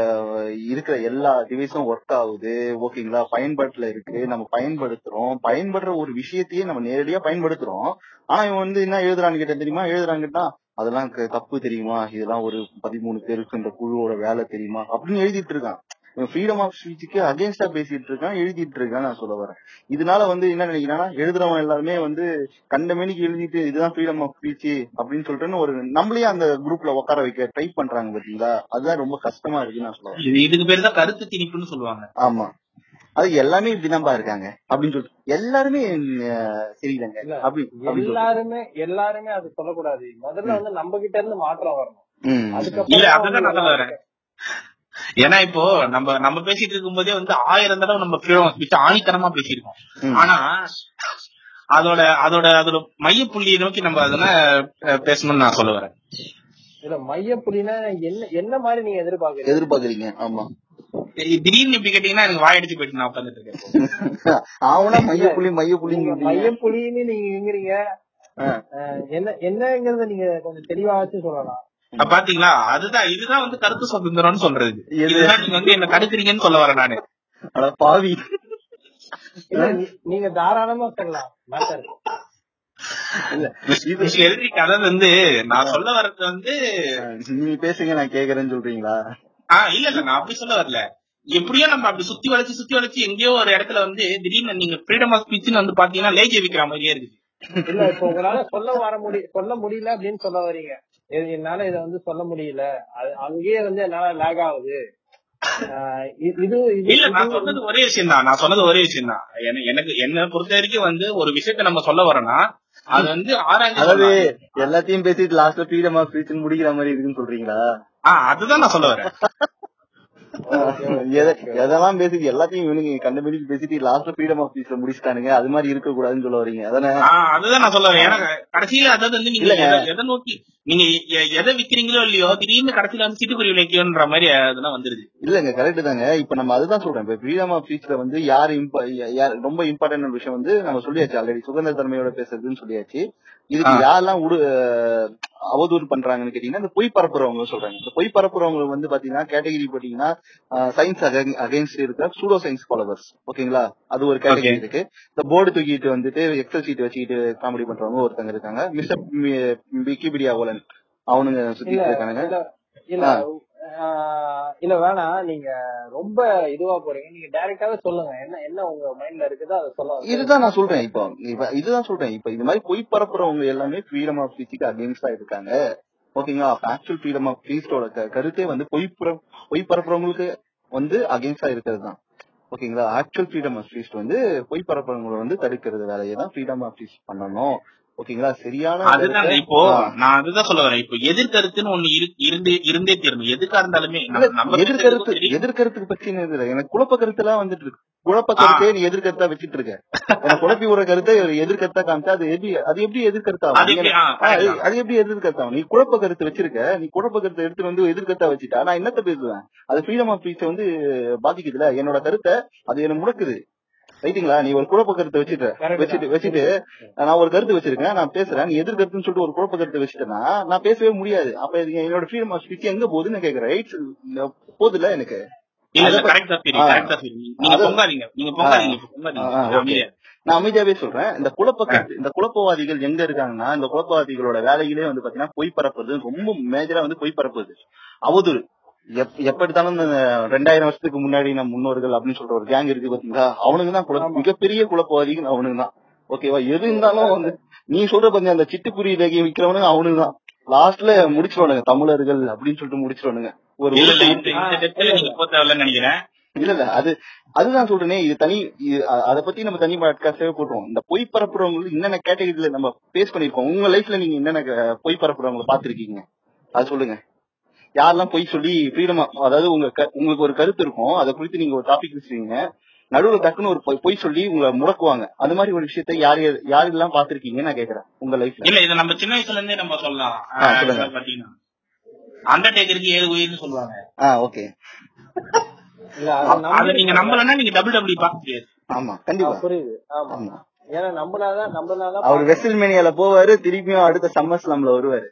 இருக்கிற எல்லா டிவைஸும் ஒர்க் ஆகுது. ஓகேங்களா பயன்பாட்டுல இருக்கு. நம்ம பயன்படுத்துறோம். பயன்படுற ஒரு விஷயத்தையே நம்ம நேரடியா பயன்படுத்துறோம். ஆனா இவன் வந்து என்ன எழுதுறான்னு கேட்டா தெரியுமா? எழுதுறாங்கன்னா அதெல்லாம் தப்பு தெரியுமா? இதெல்லாம் ஒரு பதிமூணு பேருக்கு இந்த குழுவோட வேலை தெரியுமா? அப்படின்னு எழுதிட்டு இருக்கான். ஃப்ரீடம் ஆஃப் ஸ்பீச்சுக்கு அகேன்ஸ்டா பேசிட்டு இருக்கான் எழுதிட்டு இருக்கான் நான் சொல்ல வரேன். இதனால வந்து என்ன நினைக்கிறான்னா எழுதுறவன் எல்லாருமே வந்து கண்டமேனிக்கு எழுதிட்டு இதுதான் ஃப்ரீடம் ஆஃப் ஸ்பீச் அப்படின்னு சொல்லிட்டு ஒரு நம்மளே அந்த குரூப்ல உட்கார வைக்க ட்ரை பண்றாங்க பாத்தீங்களா? அதுதான் ரொம்ப கஷ்டமா இருக்குன்னு நான் சொல்லுவேன் இது இதுக்கு பேர் தான் கருத்து திணிப்புன்னு சொல்லுவாங்க. ஆமா. அது எல்லாமே இப்படிதான்பா இருக்காங்க அப்படின்னு சொல்லிட்டு. எல்லாருமே சொல்லிட்டு. எல்லாருமே எல்லாருமே அது சொல்லக்கூடாது. முதல்ல வந்து நம்ம கிட்ட இருந்து மாற்றம் வரணும். ம். இல்ல அதுக்கப்புறம் ஏன்னா இப்போ நம்ம நம்ம பேசிட்டு இருக்கும் போதே வந்து ஆயிரம் தடவை நம்ம ஃப்ரீடம் ஸ்பீச் ஆணித்தனமா பேசியிருக்கோம். ஆனா அதோட அதோட அதோட மையப்புள்ளியை நோக்கி நம்ம அதனை அஹ், பேசணும்னு நான் சொல்ல வரேன் இல்ல மையப்புலினா என்ன என்ன மாதிரி நீங்க எதிர்பார்க்கறீங்க? எதிர்பார்க்கறீங்க ஆமா. திடீர்னு இப்படி கேட்டீங்கன்னா எனக்கு வாயடிச்சு போயிட்டு நான் உட்காந்துட்டு இருக்கேன். அவனா மைய புள்ளி மைய புள்ளி நீங்க மையப்புலின்னு நீங்க எங்கிறீங்க ஆ. அஹ் என்ன என்னங்கறத நீங்க கொஞ்சம் தெளிவா வச்சு சொல்லலாம். பாத்தீங்களா? அதுதான் இதுதான் வந்து கருத்து சுதந்திரம்னு சொல்றது? இதுதான் நீங்க வந்து என்ன தடுக்கிறீங்கன்னு சொல்ல வரேன் நானு. பாவி. நீ- நீங்க தாராளமா எல்ரிக் அதாவது வந்து நான் சொல்ல வர்றது வந்து நீங்க பேசுங்க நான் கேக்குறேன்னு சொல்றீங்களா? ஆஹ் இல்ல இல்ல நான் அப்படி சொல்ல வரல. எப்படியோ நம்ம அப்படி சுத்தி வளைச்சு சுத்தி வளைச்சு எங்கேயோ ஒரு இடத்துல வந்து திடீர்னு நீங்க ஃப்ரீடம் ஆஃப் ஸ்பீச்னு வந்து பாத்தீங்கன்னா லேஜ் விக்கிற மாதிரியே இருக்கு. இல்ல இப்ப உங்களால சொல்ல வர முடி சொல்ல முடியல அப்படின்னு சொல்ல வரீங்க. என்னால இத வந்து சொல்ல முடியல. அது அங்கேயே வந்து என்னால லேக் ஆகுது. இது இது இல்ல நான் சொன்னது ஒரே விஷயம் தான் நான் சொன்னது ஒரே விஷயம் தான் எனக்கு என்ன பொறுத்த வரைக்கும் வந்து ஒரு விஷயத்த நம்ம சொல்ல வரோம்னா அது வந்து ஆராய்ச்சி அதாவது. எல்லாத்தையும் பேசிட்டு லாஸ்ட்ல ஃப்ரீடம் ஆஃப் ஸ்பீச் முடிக்கிற மாதிரி இருக்குன்னு சொல்றீங்களா? ஆஹ் அதுதான் நான் சொல்ல வரேன். எதெல்லாம் பேசிட்டு எல்லாத்தையும் இவனுங்க கண்டுபிடிச்சு பேசிட்டு லாஸ்ட்ல ஃப்ரீடம் ஆஃப் ஸ்பீச்ல முடிச்சிட்டானுங்க. அது மாதிரி இருக்க கூடாதுன்னு சொல்ல வரீங்க. அதானே? அதுதான் நான் சொல்ல வரேன். கடைசியில அதாவது வந்து நீங்க. எதை- நோக்கி நீங்க எதை விக்கிறீங்களோ இல்லையோ திடீர்னு கடைசியில வந்து சிட்டுக்குருவி வைக்கணுன்ற மாதிரி அதெல்லாம் வந்துருது. இல்லங்க கரெக்ட் தாங்க. இப்ப நம்ம அதுதான் சொல்றோம். இப்ப ஃப்ரீடம் ஆஃப் ஸ்பீச்ல வந்து யார் ரொம்ப இம்பார்ட்டன்ட் விஷயம் வந்து நம்ம சொல்லியாச்சு ஆல்ரெடி சுதந்திர தன்மையோட பேசுறதுன்னு சொல்லியாச்சு. இதுக்கு. யாரெல்லாம் உடு அவதூறு பண்றாங்கன்னு கேட்டீங்கன்னா இந்த பொய் பரப்புறவங்க சொல்றாங்க. இந்த பொய் பரப்புறவங்க வந்து பாத்தீங்கன்னா கேட்டகரி பாத்தீங்கன்னா சயின்ஸ் அகைன்ஸ்ட் இருக்க சூடோ சயின்ஸ் ஃபாலோவர்ஸ் ஓகேங்களா? அது ஒரு கேட்டகரி. இருக்கு. இந்த போர்டு தூக்கிட்டு வந்துட்டு எக்ஸல் சீட் வச்சுக்கிட்டு காமெடி பண்றவங்க ஒருத்தங்க இருக்காங்க. மிஸ்டர் விக்கிபீடியா ஓலன் அவனுங்க சுத்திட்டு இருக்கானுங்க. இல்ல வேணா ஆஹ் இல்ல வேணாம் நீங்க ரொம்ப இதுவா போறீங்க. நீங்க டைரக்டாவே சொல்லுங்க. என்ன என்ன உங்க மைண்ட்ல இருக்குதோ அதை சொல்ல இதுதான் நான் சொல்றேன். இப்போ இதுதான் சொல்றேன். இப்ப இது மாதிரி பொய் பரப்புறவங்க எல்லாமே ஃப்ரீடம் ஆஃப் ஸ்பீச்சுக்கு அகேன்ஸ்டா இருக்காங்க. ஓகேங்களா ஆக்சுவல் ஃப்ரீடம் ஆஃப் ஸ்பீச்சோட கருத்தே வந்து பொய் பொய் பரப்புறவங்களுக்கு வந்து அகேன்ஸ்டா இருக்கிறது தான் ஓகேங்களா ஆக்சுவல் ஃப்ரீடம் ஆஃப் ஸ்பீச் வந்து பொய் பரப்புறவங்களை வந்து தடுக்கிறது வேலையை தான் ஃப்ரீடம் ஆஃப் ஸ்பீச் பண்ணணும். ஓகேங்களா? சரியான அதுதான் இப்போ. நான் அதுதான் சொல்ல வரேன். இப்போ எதிர்கருத்துன்னு ஒண்ணு இரு- இருந்தே இருந்தே தீரணும். எதுக்கா இருந்தாலுமே எதிர்கருத்து. எதிர்கருத்துக்கு பத்தி இல்லை எனக்கு குழப்ப கருத்து எல்லாம் வந்துட்டு இருக்கு. குழப்ப கருத்தே நீ எதிர்கருத்தா வச்சிட்டு இருக்க. குழப்பி விடுற கருத்தை எதிர்கருத்தா காமிச்சா அது எப்படி அது எப்படி எதிர்கருத்தாகும் அது எப்படி- எதிர்கருத்தாகும் நீ குழப்ப கருத்து வச்சிருக்க. நீ குழப்ப கருத்தை எடுத்து வந்து எதிர்கருத்தா வச்சுட்டா. நான் என்னத்த பேசுவேன்? அது ஃப்ரீடம் ஆஃப் ஸ்பீச் வந்து பாதிக்குதுல என்னோட கருத்தை அது என்ன முடக்குது. ரைட்டுங்களா நீ ஒரு குழப்ப கருத்தை வச்சுட்ட. வச்சுட்டு. வச்சுட்டு நான் ஒரு கருத்து வச்சிருக்கேன். நான் பேசுறேன். நீ எதிர்கருத்துன்னு சொல்லிட்டு ஒரு குழப்ப கருத்தை வச்சுட்டேன்னா நான் பேசவே முடியாது. அப்ப என்னோட ஃப்ரீடம் ஆஃப் ஸ்பீச் எங்க போகுதுன்னு நான் கேக்குறேன். ரைட்ஸ் போதுல எனக்கு. நான் அமைதியாவே சொல்றேன். இந்த குழப்ப கருத்து இந்த குழப்பவாதிகள் எங்க இருக்காங்கன்னா இந்த குழப்பவாதிகளோட வேலையிலே வந்து பாத்தீங்கன்னா பொய் பரப்புறது ரொம்ப மேஜரா வந்து பொய் பரப்புது அவதூறு. எப்- எப்ப எடுத்தாலும் இந்த ரெண்டாயிரம் வருஷத்துக்கு முன்னாடி நம்ம முன்னோர்கள் அப்படின்னு சொல்ற ஒரு கேங் இருக்கு பாத்தீங்களா? அவனுக்கு தான். மிகப்பெரிய குழப்பவாதிகள் அவனுக்கு தான். ஓகேவா எது இருந்தாலும் வந்து நீ சொல்ற பாத்தீங்க அந்த சிட்டுக்குருவி ரேகை விக்கிறவனுங்க அவனுக்கு தான். லாஸ்ட்ல முடிச்சிருவானுங்க தமிழர்கள் அப்படின்னு சொல்லிட்டு முடிச்சிருவானுங்க. ஒரு நினைக்கிறேன். இல்ல இல்ல அது அதுதான் சொல்றேனே இது தனி அத பத்தி நம்ம தனி பாட்காஸ்டே போட்டுருவோம். இந்த பொய் பரப்புறவங்களுக்கு என்னென்ன கேட்டகரியில நம்ம பேஸ் பண்ணிருக்கோம் உங்க லைஃப்ல நீங்க என்னென்ன பொய் பரப்புறவங்களை பாத்திருக்கீங்க அது சொல்லுங்க. யாரெல்லாம் பொய் சொல்லி ஃப்ரீடமா அதாவது உங்க க- உங்களுக்கு ஒரு கருத்து இருக்கும் அதை குறித்து நீங்க ஒரு டாபிக் வச்சிருக்கீங்க நடுவுல டக்குன்னு ஒரு பொய்- பொய் சொல்லி உங்களை முடக்குவாங்க. அது மாதிரி ஒரு விஷயத்த யார் யார் யாரெல்லாம் பாத்திருக்கீங்க நான் கேக்குறேன் உங்க லைஃப்ல இல்ல இத நம்ம சின்ன வயசுல இருந்தே நம்ம சொல்லலாம். பாத்தீங்கன்னா அண்டர்டேக்கருக்கு ஏழு உயிர்னு சொல்லுவாங்க. ஆ ஓகே இல்ல அது நீங்க நம்பி- நம்பலன்னா நீங்க டபுள் டபுள் முடியாது. ஆமா கண்டிப்பா. புரியுது. ஆமா. ஆமா. ஏன்னா நம்மளாதான் நம்மளாதான் அவர் வெஸ்டல் மேனியால போவாரு திருப்பியும் அடுத்த சம்மர் ஸ்லாம்ல வருவாரு.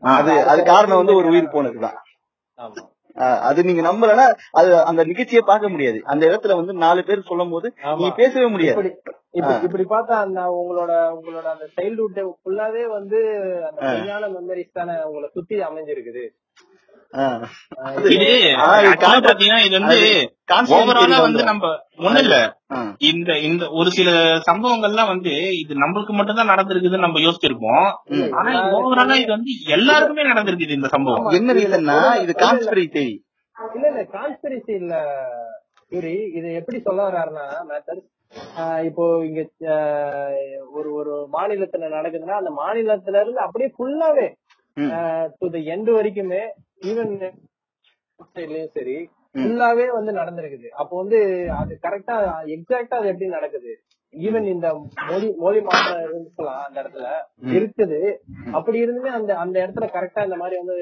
அது அது காரணம் வந்து ஒரு உயிர் போனதுதான். அது நீங்க நம்பலன்னா அது அந்த நிகழ்ச்சியை பார்க்க முடியாது. அந்த இடத்துல வந்து நாலு பேர் சொல்லும் போது. நீங்க பேசவே முடியாது. இப்படி பார்த்தா அந்த உங்களோட உங்களோட அந்த சைல்ட்ஹுட் ஃபுல்லாவே வந்து அந்த மெமரிஸ் தானே உங்களை சுத்தி அமைஞ்சிருக்குது. இது பாத்தீங்கன்னா இது வந்து ஓவராலா வந்து. நம்ம ஒண்ணு இல்ல. இந்த இந்த ஒரு சில சம்பவங்கள்லாம் வந்து இது நம்மளுக்கு மட்டும் தான் நடந்திருக்குதுன்னு நம்ம யோசிச்சிருப்போம். ஆனா ஓவராலா இது வந்து எல்லாருக்குமே நடந்திருக்குது இந்த சம்பவம். என்ன ரீசன்னா இது கான்ஸ்பிரி தேரி இல்ல இல்ல. கான்ஸ்பிரசி இல்ல. யூரி இது எப்படி சொல்ல வர்றாருன்னா மேட்டர் இப்போ இங்க ஒரு ஒரு மாநிலத்துல நடக்குதுன்னா அந்த மாநிலத்துல இருந்து அப்படியே ஃபுல்லாவே. டு த எண்ட் வரைக்குமே ஈவன் சைட்லயும் சரி. ஃபுல்லாவே வந்து நடந்திருக்குது அப்போ வந்து அது கரெக்டா எக்ஸாக்டா அது எப்படி நடக்குது ஈவன் இந்த மொழி மொழி மாற்றம் இருந்துக்கலாம் அந்த இடத்துல. இருக்குது அப்படி இருந்துமே அந்த அந்த இடத்துல கரெக்டா இந்த மாதிரி வந்து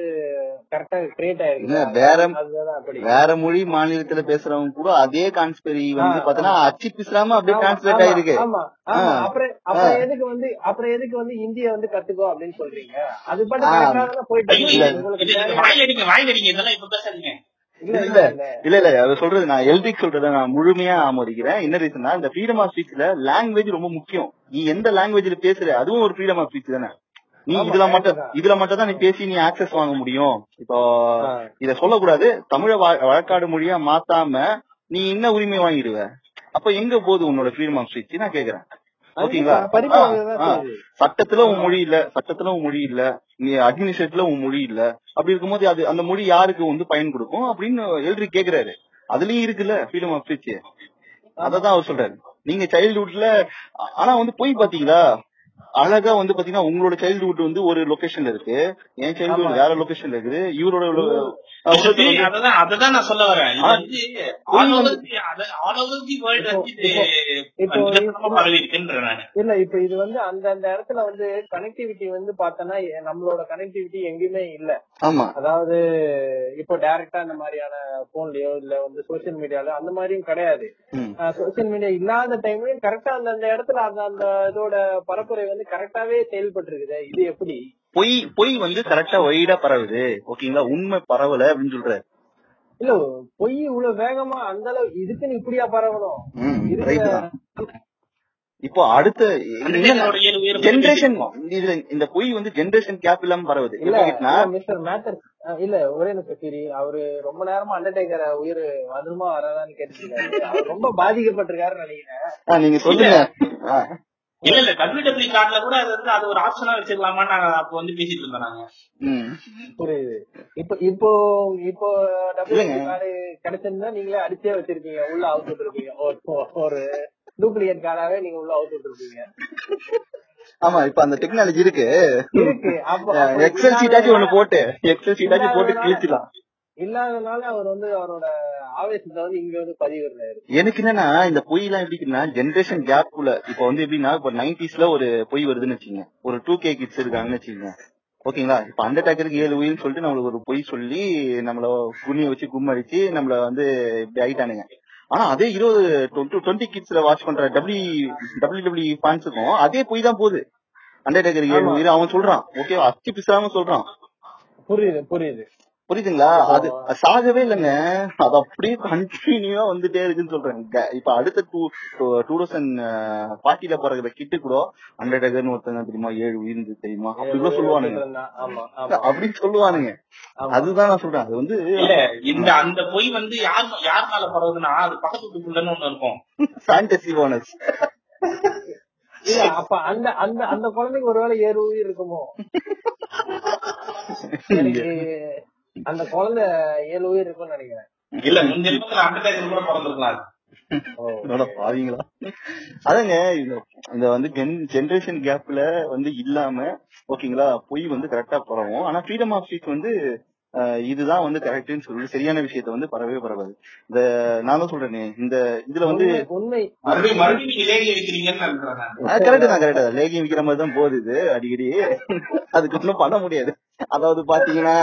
கரெக்டா கிரியேட் ஆயிருக்கு வேற- அப்படி வேற மொழி மாநிலத்துல பேசுறவங்க கூட அதே கான்ஸ்பெரி வந்து பாத்தீங்கன்னா அச்சு பிசுறாம அப்படியே டிரான்ஸ்லேட் ஆயிருக்கு. அப்புறம் அப்புறம். எதுக்கு வந்து அப்புறம் எதுக்கு வந்து இந்திய வந்து கத்துக்கோ அப்படின்னு சொல்றீங்க அது பாட்டு போயிட்டு ஐயோ, இருக்கு. இல்ல. இது- உங்களுக்கு இது தேவையான- வாயில் அடிங்க வாயில் அடிங்க இதெல்லாம் இப்ப பேசாதீங்க இல்ல இல்ல. இல்ல. இல்ல. அது சொல்றது நான் எல்டிக் சொல்றத நான் முழுமையா ஆமோதிக்கிறேன். என்ன ரீசன்னா இந்த ஃப்ரீடம் ஆஃப் ஸ்பீச்ல லாங்குவேஜ் ரொம்ப முக்கியம். நீ எந்த லாங்குவேஜ்ல பேசுற அதுவும் ஒரு ஃப்ரீடம் ஆஃப் ஸ்பீச் தானே. நீ இதுல மட்டும். இதுல மட்டும் தான் நீ பேசி நீ ஆக்சஸ் வாங்க முடியும். இப்போ. இத சொல்லக்கூடாது. தமிழ வழக்காடு மொழியா மாத்தாம நீ என்ன உரிமை வாங்கிடுவ. அப்ப எங்க போகுது உன்னோட ஃப்ரீடம் ஆஃப் ஸ்பீச் நான் கேக்குறேன். ஓகேங்களா. சட்டத்துல உன் மொழி இல்ல சட்டத்துல உன் மொழி இல்ல நீ அட்மினிஸ்ட்ரேட்ல உன் மொழி இல்ல. அப்படி இருக்கும்போது அது அந்த மொழி யாருக்கு வந்து பயன் கொடுக்கும் அப்படின்னு எல்ரி கேக்குறாரு. அதுலயும் இருக்குல்ல ஃப்ரீடம் ஆஃப் ஸ்பீச் அததான் அவர் சொல்றாரு. நீங்க சைல்ட்ஹுட்ல ஆனா வந்து போய் பாத்தீங்களா? அழகா வந்து பாத்தீங்கன்னா உங்களோட சைல்ட்ஹுட் வந்து ஒரு லொகேஷன்ல இருக்கு. என் சைல்ட்ஹுட். வேற லொகேஷன்ல இருக்குது. இவரோட அததான் நான் சொல்ல வரேன். இல்ல இப்ப இது வந்து அந்த அந்த இடத்துல வந்து கனெக்டிவிட்டி வந்து பார்த்தோன்னா எ- நம்மளோட கனெக்டிவிட்டி எங்கேயுமே இல்ல. ஆமா. அதாவது இப்போ டைரக்டா இந்த மாதிரியான போன்லயோ இல்ல வந்து சோசியல் மீடியால அந்த மாதிரியும் கிடையாது. சோசியல் மீடியா இல்லாத டைம்லயும் கரெக்டா அந்த அந்த இடத்துல அந்த அந்த இதோட பரப்புரை வந்து கரெக்டாவே செயல்பட்டு இருக்குது இது எப்படி? பொய் பொய் வந்து கரெக்டா ஒய்டா பரவுது. ஓகேங்களா? உண்மை பரவல அப்படின்னு சொல்றாரு. இல்ல பொய் இவ்வளவு வேகமா அந்த அளவு இதுக்குன்னு இப்படியா பரவணும். இப்போ அடுத்த ஜென்ரேஷன். இதுல இந்த பொய் வந்து ஜென்ரேஷன் கேப் இல்லாம பரவுது. மிஸ்டர் மேத்தர் இல்ல ஒரே சரி அவரு ரொம்ப நேரமா அண்டர்டேக்கர் உயிர் வந்துருமா வராதான்னு கேட்டுருக்காரு அவர் ரொம்ப பாதிக்கப்பட்டிருக்காருன்னு நினைக்கிறேன். நீங்க சொல்லுங்க. இல்ல இல்ல டபிள்யூ டபிள்யூ கார்டுல கூட அது வந்து அது ஒரு ஆப்ஷனா வச்சிடலாமான்னு நாங்க அப்ப வந்து பேசிட்டு இருந்தோம் நாங்க. ம். புரியுது. இப்போ இப்போ இப்போ டபுள் இல்லைங்க. கார்டு கிடைச்சிருந்தா நீங்களே அடிச்சே வச்சிருப்பீங்க உள்ள அவுட் விட்டுருப்பீங்க ஒரு- ஒரு டூப்ளிகேட் கார்டாவே நீங்க உள்ள அவுட் விட்டுருப்பீங்க ஆமா இப்ப அந்த டெக்னாலஜி இருக்கு. இருக்கு. எக்ஸல் சீட்டாச்சும் ஒண்ணு போட்டு. எக்ஸல் சீட்டாச்சும் போட்டு கிழிச்சிடலாம். இல்லாதனால அவர் வந்து அவரோட ஆவேசத்தை வந்து இங்க வந்து பதிவிடுறாரு. எனக்கு என்னன்னா இந்த பொய் எல்லாம் எப்படின்னா ஜென்ரேஷன் கேப்ல இப்ப வந்து எப்படின்னா இப்ப நைன்டிஸ்ல ஒரு பொய் வருதுன்னு வச்சுங்க ஒரு டூ கே கிட்ஸ் இருக்காங்கன்னு வச்சுக்கோங்க. ஓகேங்களா? இப்ப அண்டர்டேக்கருக்கு ஏழு உயிர்னு சொல்லிட்டு நம்மளுக்கு ஒரு பொய் சொல்லி நம்மள குனிய வச்சு கும்மடிச்சு நம்மள வந்து இப்படி ஆயிட்டானுங்க. ஆனா அதே இருபது டுவெண்ட்டி கிட்ஸ்ல வாட்ச் பண்ற டபிள்யூ டபிள்யூ டபிள்யூ ஃபேன்ஸுக்கும் அதே பொய் தான் போகுது. அண்டர்டேக்கர் ஏழு. உயிர் அவன் சொல்றான். ஓகே அச்சு பிசாம சொல்றான். புரியுது புரியுது. புரியுதுங்களா? அது சாகவே இல்லைங்க. அது அப்படியே கண்டினியூவா வந்துட்டே இருக்குன்னு சொல்றேன். க- இப்ப அடுத்த டூ டூ தௌசண்ட் பார்ட்டில பிறகுற கிட்டு கூட அண்டர்டேக்கர்னு ஒருத்தங்க தெரியுமா? ஏழு உயிர்ந்து தெரியுமா? அப்படி சொல்லுவானுங்க. ஆமா ஆமா. அப்படின்னு சொல்லுவானுங்க. அதுதான் நான் சொல்றேன். அது வந்து இல்ல இந்த அந்த பொய் வந்து யார் யார் மேல பரவுதுன்னா அது பக்கத்து வீட்டுக்குள்ளன்னு ஒண்ணு இருக்கும். ஃபேண்டசி போனஸ் இல்ல அப்ப அந்த அந்த அந்த குழந்தைக்கு ஒருவேளை ஏறு உயிர் இருக்குமோ? அந்த குழந்தை ஏழு உயிர் இருக்கும்னு நினைக்கிறேன். இல்ல முன்ஜென்மத்துல அண்டர்டேக்கர் கூட பிறந்திருக்கலாம் பாவீங்களா? அதாங்க இந்த வந்து ஜெனரேஷன் கேப்ல வந்து இல்லாம ஓகேங்களா பொய் வந்து கரெக்டா பரவும். ஆனா ஃப்ரீடம் ஆஃப் ஸ்பீச் வந்து இதுதான் வந்து கரெக்ட்னு சொல்லி சரியான விஷயத்த வந்து பரவவே பரவாது. இந்த நானும் சொல்றேனே இந்த இதுல வந்து நான். கரெக்ட் தான் கரெக்ட் தான். லேகியம் விக்கிற மாதிரி தான் போகுது இது அடிக்கடி. அதுக்கு ஒன்றும் பண்ண முடியாது. அதாவது பாத்தீங்கன்னா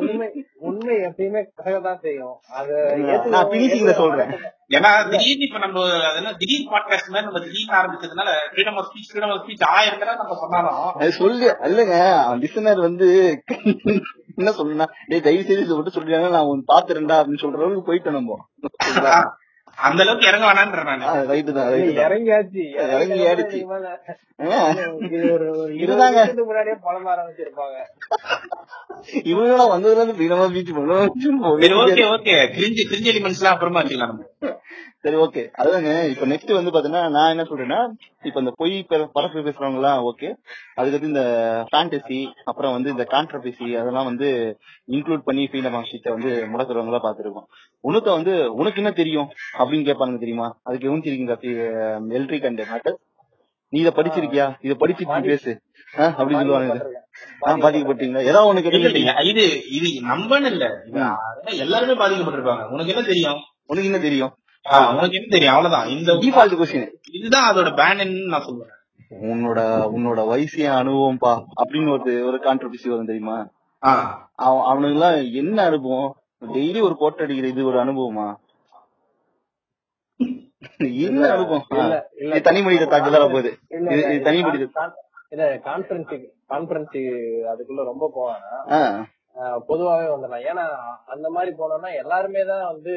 உண்மை உண்மை எப்பயுமே தான் செய்யும். அது நான் finishing ல சொல்றேன். ஏன்னா திடீர்னு இப்ப நம்ம அதெல்லாம் திடீர் பாட்காஸ்ட் மாதிரி நம்ம திடீர்னு ஆரம்பிச்சதுனால freedom of speech freedom of speech ஆயிரம் நம்ம சொன்னாலும் அது சொல்லு இல்லங்க லிசனர் வந்து என்ன சொல்லுனா டேய் தயவு செய்து இதை மட்டும் சொல்லிடுறாங்க நான் உன் பாத்துறேன்டா அப்படின்னு சொல்ற அளவுக்கு போயிட்டோம் நம்ம. அந்த அளவுக்கு இறங்க வேணான்ற நான். ரைட்டு தான் இறங்கியாச்சு. இறங்கியாச்சு. இதுக்கு மேல ஆ, இது ஒரு ஒரு இருபது இதுதாங்க. வருஷத்துக்கு முன்னாடியே பழம் ஆரம்பிச்சிருப்பாங்க. இவங்கெல்லாம் வந்ததுல இருந்து ஃப்ரீடமா பீச் சரி okay okay cringe cringe elements எல்லாம் அப்புறமா வச்சுக்கலாம் நம்ம. சரி ஓகே அதுதாங்க. இப்ப நெக்ஸ்ட் வந்து பாத்தீங்கன்னா நான் என்ன சொல்றேன்னா இப்ப இந்த பொய் பரப்பு பேசுறவங்க எல்லாம் ஓகே அதுக்கடுத்து இந்த ஃபேண்டசி அப்புறம் வந்து இந்த கான்ட்ரபேசி அதெல்லாம் வந்து இன்க்ளூட் பண்ணி ஃப்ரீடம் ஆஃப் ஸ்பீச்சை வந்து முடக்கிறவங்க எல்லாம் பாத்துருக்கோம் உனக்கு வந்து உனக்கு என்ன தெரியும் அப்படின்னு கேட்பாங்க தெரியுமா? அதுக்கு கவனிச்சிருக்கீங்க எல்ட்ரிக் அண்ட் மேட்டர் நீ இதை படிச்சிருக்கியா? இதை படிச்சிட்டு பேசு. அப்படின்னு சொல்லுவாங்க பாதிக்கப்பட்டீங்களா ஏதாவது உனக்கு இது இது நம்பன்னு இல்ல. எல்லாருமே பாதிக்கப்பட்டிருப்பாங்க. உனக்கு என்ன தெரியும்? உனக்கு என்ன தெரியும்? உனக்கு என்ன தெரியும்? அவ்வளவுதான். இந்த டிஃபால்ட் கொஸ்டின் இதுதான் அதோட பேன்னு நான் சொல்லுவேன் உன்னோட உன்னோட வயசு என் அனுபவம்ப்பா அப்படின்னு ஒரு ஒரு கான்ட்ரிபியூசி வரும் தெரியுமா? ஆஹ் அவன் அவனுக்குலாம் என்ன அனுபவம்? டெய்லி ஒரு கோட்டை அடிக்கிற இது ஒரு அனுபவமா? என்ன அனுபவம்? தனி மனித தாக்குதலா போகுது. இது தனி மனித இல்ல கான்பரன்ஸ் கான்பரன்ஸ் அதுக்குள்ள ரொம்ப போவானா. பொதுவாவே வந்துடலாம் ஏன்னா அந்த மாதிரி போனோம்னா எல்லாருமே தான் வந்து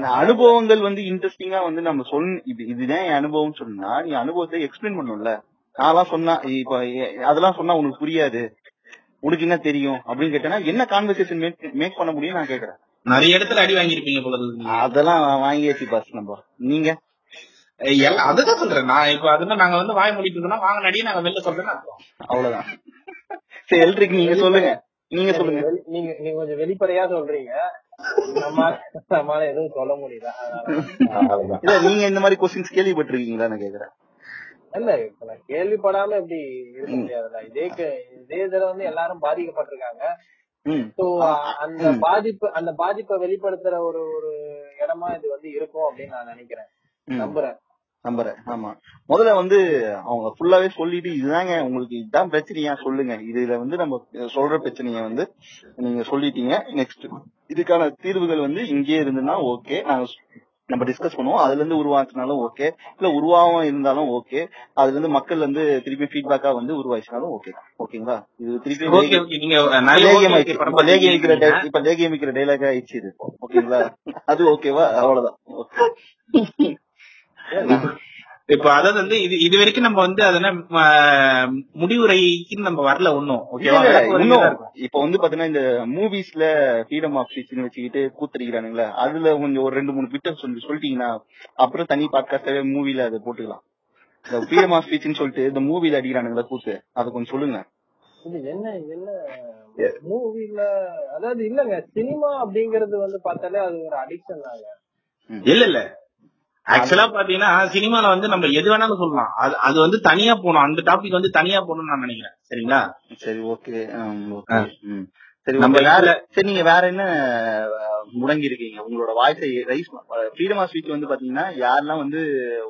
அனுபவங்கள் வந்து இன்ட்ரெஸ்டிங்கா வந்து நம்ம சொல் இது இதுதான் என் அனுபவம் சொன்னா நீ அனுபவத்தை எக்ஸ்பிளைன் பண்ணும்ல. நான்லாம் சொன்னா இப்ப அதெல்லாம் சொன்னா உனக்கு புரியாது. உனக்கு என்ன தெரியும் அப்படின்னு கேட்டேன்னா என்ன கான்வர்சேஷன் மேக் பண்ண முடியும் நான் கேக்குறேன் நிறைய இடத்துல அடி வாங்கியிருப்பீங்க போல. அதெல்லாம் வாங்கியாச்சு பாஸ் நம்ம. நீங்க? அதுதான் சொல்றேன். நான் இப்ப அதுதான் நாங்க வந்து வாய மூடிட்டு இருக்கோம்னா வாங்க நடிகை நாங்க வெளில சொல்றேன்னு அர்த்தம். அவ்வளவுதான். சரி எல்ட்ரிக் நீங்க சொல்லுங்க. நீங்க சொல்லுங்க. நீங்க நீங்க கொஞ்சம் வெளிப்படையா சொல்றீங்க. நம்மளால எதுவும் சொல்ல முடியல. இல்ல நீங்க இந்த மாதிரி கொஸ்டின்ஸ் கேள்விப்பட்டிருக்கீங்களா? நான் கேக்குறேன். இல்ல இப்ப நான் கேள்விப்படாம இப்படி இருக்க முடியாதுல்ல. இதே க- இதே இதுல வந்து எல்லாரும் பாதிக்கப்பட்டிருக்காங்க. அந்த பாதிப்பு அந்த பாதிப்பை வெளிப்படுத்துற ஒரு ஒரு இடமா இது வந்து இருக்கும் அப்படின்னு நான் நினைக்கிறேன். நம்புறேன். நம்புறேன். ஆமா. முதல்ல வந்து அவங்க ஃபுல்லாவே சொல்லிட்டு இதுதாங்க உங்களுக்கு இதுதான் பிரச்சனையா சொல்லுங்க. இதுல வந்து நம்ம சொல்ற பிரச்சனைய வந்து நீங்க சொல்லிட்டீங்க. நெக்ஸ்ட் இதுக்கான தீர்வுகள் வந்து இங்கே இருந்துன்னா ஓகே நாங்க நம்ம டிஸ்கஸ் பண்ணுவோம். அதுல இருந்து உருவாக்குனாலும் ஓகே இல்ல உருவாகாம இருந்தாலும் ஓகே அதுல இருந்து மக்கள் வந்து திருப்பி ஃபீட்பேக்கா வந்து உருவாச்சுனாலும் ஓகே ஓகேங்களா இது திருப்பி இப்ப லேகியம் விக்கிற பார்த்திருக்கீங்க. டை- இப்ப லேகியம் விக்கிற டைலாக் ஆயிடுச்சு இது. ஓகேங்களா அது ஓகேவா அவ்வளவுதான். இப்ப அதாவது வந்து இது இது வரைக்கும் நம்ம வந்து அதன ம- முடிவுரைக்கு நம்ம வரல இருக்கும். இப்ப வந்து பாத்தீங்கன்னா இந்த மூவிஸ்ல ஃப்ரீடம் ஆஃப் ஸ்பீச்னு வச்சுக்கிட்டு கூத்தடிக்கிறானுங்களே அதுல கொஞ்சம் ஒரு ரெண்டு மூணு பிட்ட சொல்லி சொல்லிட்டீங்கன்னா அப்புறம் தனி பாட்காஸ்டாவே மூவில அதை போட்டுக்கலாம். இந்த ஃப்ரீடம் ஆஃப் ஸ்பீச்னு சொல்லிட்டு இந்த மூவில அடிக்கிறானுங்களா கூத்து. அதை கொஞ்சம் சொல்லுங்க இது என்ன என்ன மூவில அதாவது இல்லங்க சினிமா அப்படிங்கறது வந்து பார்த்தாலே அது ஒரு அடிக்ஷன் தாங்க. இல்ல இல்ல. ஆக்சுவலா பாத்தீங்கன்னா சினிமால வந்து நம்ம எது வேணாலும் சொல்லலாம். அது அது வந்து தனியா போகணும். அந்த டாபிக் வந்து தனியா போகணும்னு நான் நினைக்கிறேன். சரிங்களா? சரி ஓகே. சரி நம்ம வேற சரி நீங்க வேற என்ன முடங்கி இருக்கீங்க உங்களோட வாய்ஸை ரைஸ் ஃப்ரீடம் ஆஃப் ஸ்பீச் வந்து பாத்தீங்கன்னா யாரெல்லாம் வந்து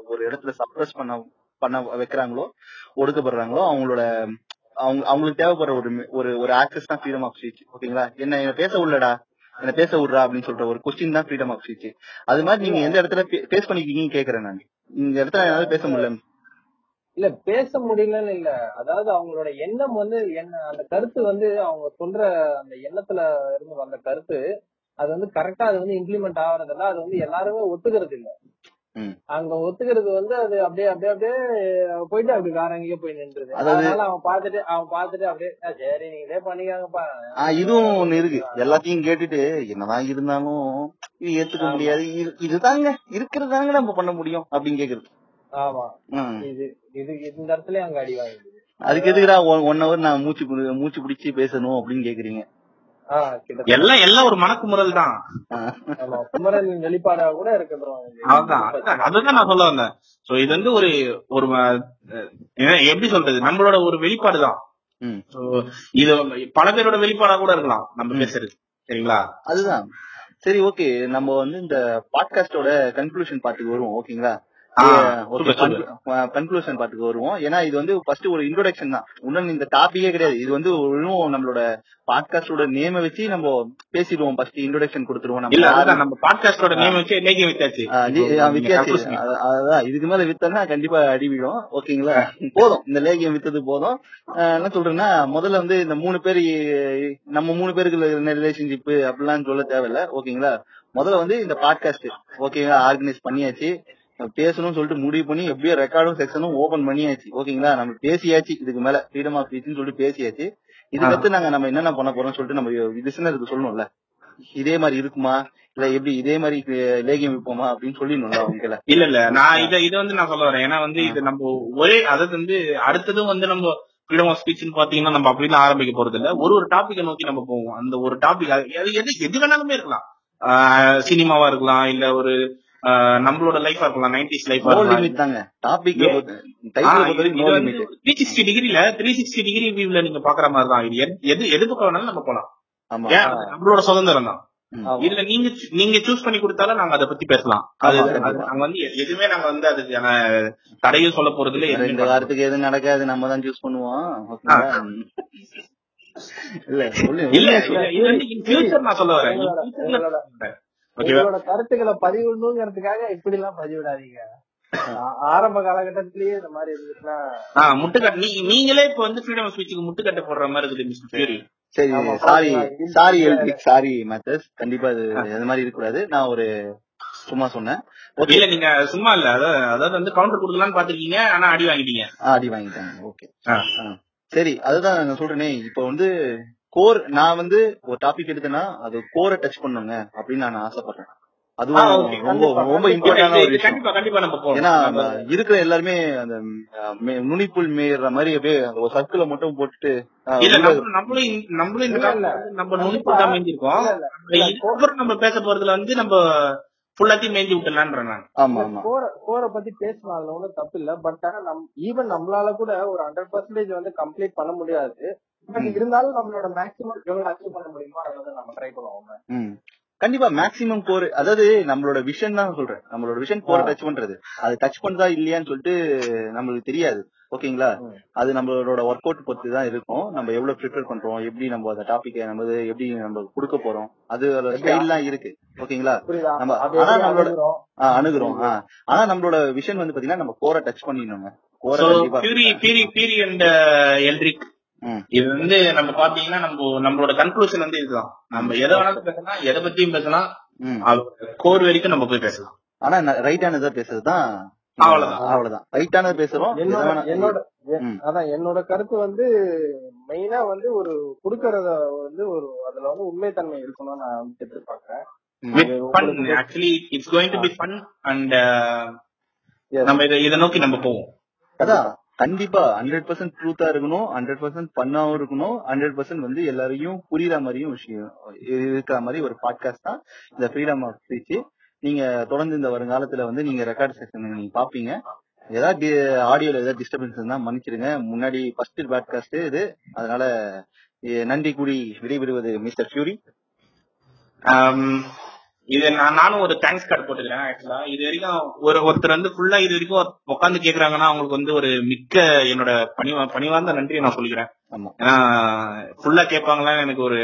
ஒரு இடத்துல சப்ரஸ் பண்ண பண்ண வைக்கிறாங்களோ ஒடுக்கப்படுறாங்களோ அவங்களோட அவங்க அவங்களுக்கு தேவைப்படுற ஒரு ஒரு ஒரு ஆக்சஸ் தான் ஃப்ரீடம் ஆஃப் ஸ்பீச் ஓகேங்களா என்ன என்ன பேச உள்ளடா என்ன பேச விடுறா அப்படின்னு சொல்ற ஒரு கொஸ்டின் தான் ஃப்ரீடம் ஆஃப் ஸ்பீச் அது மாதிரி நீங்க எந்த இடத்துல பேஸ் பண்ணிக்கிட்டீங்கன்னு கேக்குறேன் நான். இந்த இடத்துல என்னால பேச முடியல. இல்ல பேச முடியலன்னு இல்ல. அதாவது அவங்களோட எண்ணம் வந்து என்ன அந்த கருத்து வந்து அவங்க சொல்ற அந்த எண்ணத்துல இருந்து வந்த கருத்து அது வந்து கரெக்டா அது வந்து இம்ப்ளிமெண்ட் ஆகுறதில்ல அது வந்து எல்லாருமே ஒத்துக்கிறது இல்ல அங்க ஒத்துக்கிறது வந்து அது அப்படியே அப்படியே அப்படியே போயிட்டு அப்படி வேற எங்கேயோ போய் நின்றுது. அதனால அவன் பாத்துட்டு அவன் பாத்துட்டு அப்படியே "ஆ, சரி நீங்களே பண்ணிக்காங்கப்பா. இதுவும் ஒண்ணு இருக்கு. எல்லாத்தையும் கேட்டுட்டு என்னதான் இருந்தாலும் இது ஏத்துக்க. முடியாது. இது- இதுதாங்க இருக்கிறதாங்க நம்ம பண்ண முடியும் அப்படின்னு கேக்குறது. ஆமா. இது இது இந்த இடத்துல அங்க அடி வாங்குது அதுக்கு எதுக்குடா ஒன் ஹவர் நான் மூச்சு மூச்சு பிடிச்சு பேசணும் அப்படின்னு கேக்குறீங்க? எல்லாம் எல்லாம் ஒரு மனக்குமுறல் தான். குமரன் வெளிப்பாடா கூட அதான் அதுதான் அதுதான் நான் சொல்ல வந்தேன். சோ இது வந்து ஒரு ஒரு எப்படி சொல்றது? நம்மளோட ஒரு வெளிப்பாடு தான். ம். So, இது பல பேரோட வெளிப்பாடா கூட இருக்கலாம் நம்ம. பேசுறது. சரிங்களா? அதுதான். சரி ஓகே நம்ம வந்து இந்த பாட்காஸ்டோட கன்க்ளூஷன் பாட்டுக்கு வருவோம் ஓகேங்களா. கன்க்ளூஷன் பாட்டுக்கு வருவோம். ஏன்னா இது வந்து ஃபர்ஸ்ட் ஒரு இன்ட்ரோடக்ஷன் தான். இன்னும் இந்த டாபிக்கே கிடையாது. இது வந்து இன்னும் நம்மளோட பாட்காஸ்டோட நேம வச்சு நம்ம பேசிடுவோம். ஃபர்ஸ்ட் இன்ட்ரோடக்ஷன் கொடுத்துருவோம் நம்ம. நம்ம பாட்காஸ்டோட நேம் வச்சு லேகியம் வித்தாச்சு. ஆ, தி- ஆ, வித்தியாசம் conclusion. அது- அதுதான் இதுக்கு மேல வித்தோம்னா கண்டிப்பா அடி விழும். ஓகேங்களா? போதும். இந்த லேகியம் வித்தது போதும். என்ன சொல்றேன்னா முதல்ல வந்து இந்த மூணு பேர் நம்ம மூணு பேருக்கு என்ன ரிலேஷன்ஷிப் அப்படிலாம் சொல்ல தேவையில்ல. ஓகேங்களா? முதல்ல வந்து இந்த பாட்காஸ்ட் ஓகேங்களா? ஆர்கனைஸ் பண்ணியாச்சு. பேசணும்னு சொல்லிட்டு முடிவு பண்ணி எப்படியோ ரெக்கார்டும் செக்ஷனும் ஓபன் பண்ணியாச்சு. ஓகேங்களா? நம்ம பேசியாச்சு. இதுக்கு மேல ஃப்ரீடம் ஆஃப் ஸ்பீச்னு சொல்லிட்டு பேசியாச்சு. இதுக்கடுத்து நாங்க நம்ம என்னென்ன பண்ண போறோம்னு சொல்லிட்டு நம்ம லிசனருக்கு சொல்லணும்ல. இதே மாதிரி இருக்குமா? இல்ல எப்படி இதே மாதிரி லேகியம் விப்போமா? அப்படின்னு சொல்லிடணும்ல அவங்கள இல்ல இல்ல. நான் இத இது வந்து நான் சொல்ல வரேன். ஏன்னா வந்து இது நம்ம ஒரே அதாவது வந்து அடுத்ததும் வந்து நம்ம ஃப்ரீடம் ஆஃப் ஸ்பீச்னு பாத்தீங்கன்னா நம்ம அப்படிலாம் ஆரம்பிக்க போறது இல்ல. ஒரு ஒரு டாபிக்கை நோக்கி நம்ம போவோம். அந்த ஒரு டாபிக் எது எது வேணாலுமே இருக்கலாம். சினிமாவா இருக்கலாம். இல்ல ஒரு நம்மளோட லைஃபா இருக்கலாம் நைன்டிஸ் லைஃபா லிமிட் 360 டிகிரில 360 டிகிரி வியூல நீங்க பாக்குற மாதிரி தான் இது எது- எது பக்கம் வேணாலும் நம்ம போலாம் நம்மளோட சுதந்திரம் தான். இதுல நீங்க நீங்க சூஸ் பண்ணி கொடுத்தாலும் நாங்க அதை பத்தி பேசலாம் அது. நாங்க வந்து எதுவுமே நாங்க வந்து அதுக்கான தடையும் சொல்ல போறது இல்ல இந்த வாரத்துக்கு எதுவும் நடக்காது நம்ம தான் சூஸ் பண்ணுவோம் இல்ல இல்ல இல்ல. இது வந்து இன் ஃபியூச்சர் நான் சொல்ல வரேன் உங்களோட- கருத்துக்களை பதிவிடணுங்கிறதுக்காக இப்படி எல்லாம் பதிவிடாதீங்க ஆரம்ப காலகட்டத்திலேயே இந்த மாதிரி இருந்துச்சுன்னா முட்டுக்கட்டை நீ நீங்களே இப்ப வந்து ஃப்ரீடம் ஆஃப் ஸ்பீச்சுக்கு முட்டுக்கட்டை போடுற மாதிரி இருக்குது மிஸ்டர் ஃபியூரி சரி sorry? Sorry Elric sorry Mathews கண்டிப்பா இது அது மாதிரி இருக்கக்கூடாது. நான் ஒரு சும்மா சொன்னேன். ஓகே இல்ல நீங்க சும்மா இல்ல. அதாவது அதாவது வந்து கவுண்டர் கொடுக்கலாம்னு பாத்துருக்கீங்க ஆனா அடி வாங்கிட்டீங்க. அடி வாங்கிட்டாங்க ஓகே. சரி அதுதான் நான் சொல்றேனே. இப்போ வந்து கோர் நான் வந்து ஒரு டாபிக் எடுத்தேன்னா அது கோரை டச் பண்ணுங்க அப்படின்னு நான் ஆசைப்படுறேன். அதுவும். ரொம்ப ரொம்ப ஒரு விஷயம். ஏன்னா இருக்கிற எல்லாருமே அந்த நுனிப்புல் மேயற மாதிரி அப்படியே அந்த ஒரு சர்க்கிளை மட்டும் போட்டுட்டு நம்ம- வந்து நம்ம தான் மேஞ்சிருக்கோம் பேச போறதுல வந்து நம்ம ஃபுல்லாத்தையும் மேஞ்சி விட்டுலான்ற நான். ஆமா கோர கோரை பத்தி பேசலாம் அதுல ஒன்றும் தப்பு இல்ல. பட் ஆனா நம் ஈவன் நம்மளால கூட ஒரு ஹண்ட்ரட் பர்சன்டேஜ் வந்து கம்ப்ளீட் பண்ண முடியாது. இருந்தாலும் நம்மளோட மேக்ஸிமம் எவ்வளவு அச்சீவ் பண்ண முடியுமோ? அதை வந்து நம்ம ட்ரை பண்ணுவோம். ம். கண்டிப்பா மேக்ஸிமம் கோர் அதாவது நம்மளோட விஷன் தான் சொல்றேன். நம்மளோட விஷன் கோரை. டச் பண்றது. அது டச் பண்ணுதா இல்லையான்னு சொல்லிட்டு நம்மளுக்கு தெரியாது. ஓகேங்களா. அது நம்மளோட ஒர்க் அவுட் பொறுத்து தான் இருக்கும். நம்ம எவ்வளவு ப்ரிப்பேர் பண்றோம்? எப்படி நம்ம அந்த டாபிக்கை நம்ம எப்படி நம்ம கொடுக்க போறோம்? அது ஸ்டைல் எல்லாம் இருக்கு. ஓகேங்களா? நம்ம- ஆனா நம்மளோட- அணுகுறோம்? ஆனா நம்மளோட விஷன் வந்து பாத்தீங்கன்னா நம்ம கோரை டச் பண்ணிடணுங்க. கோரை இது வந்து நம்ம பாத்தீங்கன்னா நம்ம நம்மளோட கன்க்ளூஷன் வந்து இதுதான். நம்ம எதை வேணாலும் பேசலாம் எதை பத்தியும் பேசலாம். கோர் வரைக்கும் நம்ம போய் பேசலாம். ஆனா ரைட்டானதா பேசுறதுதான். அவ்வளவுதான். அவ்வளவுதான். ரைட்டானது பேசுறோம் என்னோட. அதான் என்னோட கருத்து வந்து மெயினா வந்து ஒரு குடுக்கறத வந்து ஒரு அதுல வந்து உண்மைத்தன்மை இருக்கணும்னு நான் எதிர்பார்க்கிறேன். Actually it's going to be fun and. நம்ம இதை இதை நோக்கி நம்ம போவோம். அதான். கண்டிப்பா ஹண்ட்ரட் பர்சன்ட் ட்ரூத்தா இருக்கணும் ஹண்ட்ரட் பர்சன்ட் பண்ணாவும் இருக்கணும் ஹண்ட்ரட் பர்சன்ட் வந்து எல்லாரையும் புரியுற மாதிரியும் விஷயம் இருக்கிற மாதிரி ஒரு பாட்காஸ்ட் தான் இந்த ஃப்ரீடம் ஆஃப் ஸ்பீச் நீங்க தொடர்ந்து இந்த வருங்காலத்துல வந்து நீங்க ரெக்கார்ட் செக்ஷன் நீங்க பாப்பீங்க. ஏதாவது ஆடியோல ஏதாவது டிஸ்டர்பன்ஸ் இருந்தா மன்னிச்சிடுங்க. முன்னாடி ஃபர்ஸ்ட் பாட்காஸ்ட் இது. அதனால நன்றி கூடி விடைபெறுவது மிஸ்டர் ஃபியூரி இது நான் நானும் ஒரு தேங்க்ஸ் கார்டு போட்டுக்கிறேன் ஆக்சுவலா இது வரைக்கும் ஒரு ஒருத்தர் வந்து ஃபுல்லா இது வரைக்கும் உட்காந்து கேக்குறாங்கன்னா அவங்களுக்கு வந்து ஒரு மிக்க என்னோட பணிவா பணிவார்ந்த நன்றியை நான் சொல்லிக்கிறேன். ஆமா. ஏன்னா ஃபுல்லா கேட்பாங்களான்னு எனக்கு ஒரு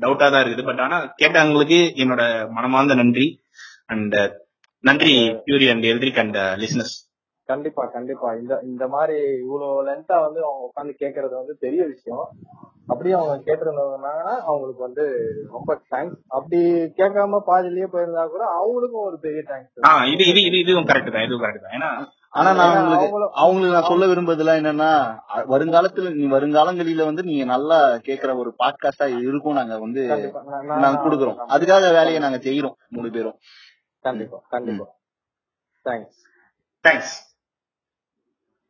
டவுட்டா தான் இருக்குது. பட் ஆனா கேட்டவங்களுக்கு என்னோட மனமார்ந்த நன்றி. அண்ட் நன்றி Fury and Elric and listeners கண்டிப்பா கண்டிப்பா. இந்த இந்த மாதிரி இவ்வளவு லென்த்தா வந்து அவங்க உட்காந்து கேக்குறது வந்து பெரிய விஷயம். அப்படியே அவங்க கேட்டிருந்தாங்கன்னா அவங்களுக்கு வந்து ரொம்ப தேங்க்ஸ் அப்படி கேட்காம பாதிலேயே போயிருந்தா கூட அவங்களுக்கும் ஒரு பெரிய தேங்க்ஸ் இது இது இது இதுவும் கரெக்ட் தான் இதுவும் கரெக்ட் தான். ஏன்னா ஆனா நான் அவங்களுக்கு நான் சொல்ல விரும்புறதுலாம் என்னன்னா வருங்காலத்துல நீ வருங்காலங்களில வந்து நீங்க நல்லா கேக்குற ஒரு பாட்காஸ்டா இருக்கும் நாங்க வந்து நாங்க கொடுக்குறோம். அதுக்காக வேலையை நாங்க செய்யறோம் மூணு பேரும். கண்டிப்பா கண்டிப்பா. Thanks thanks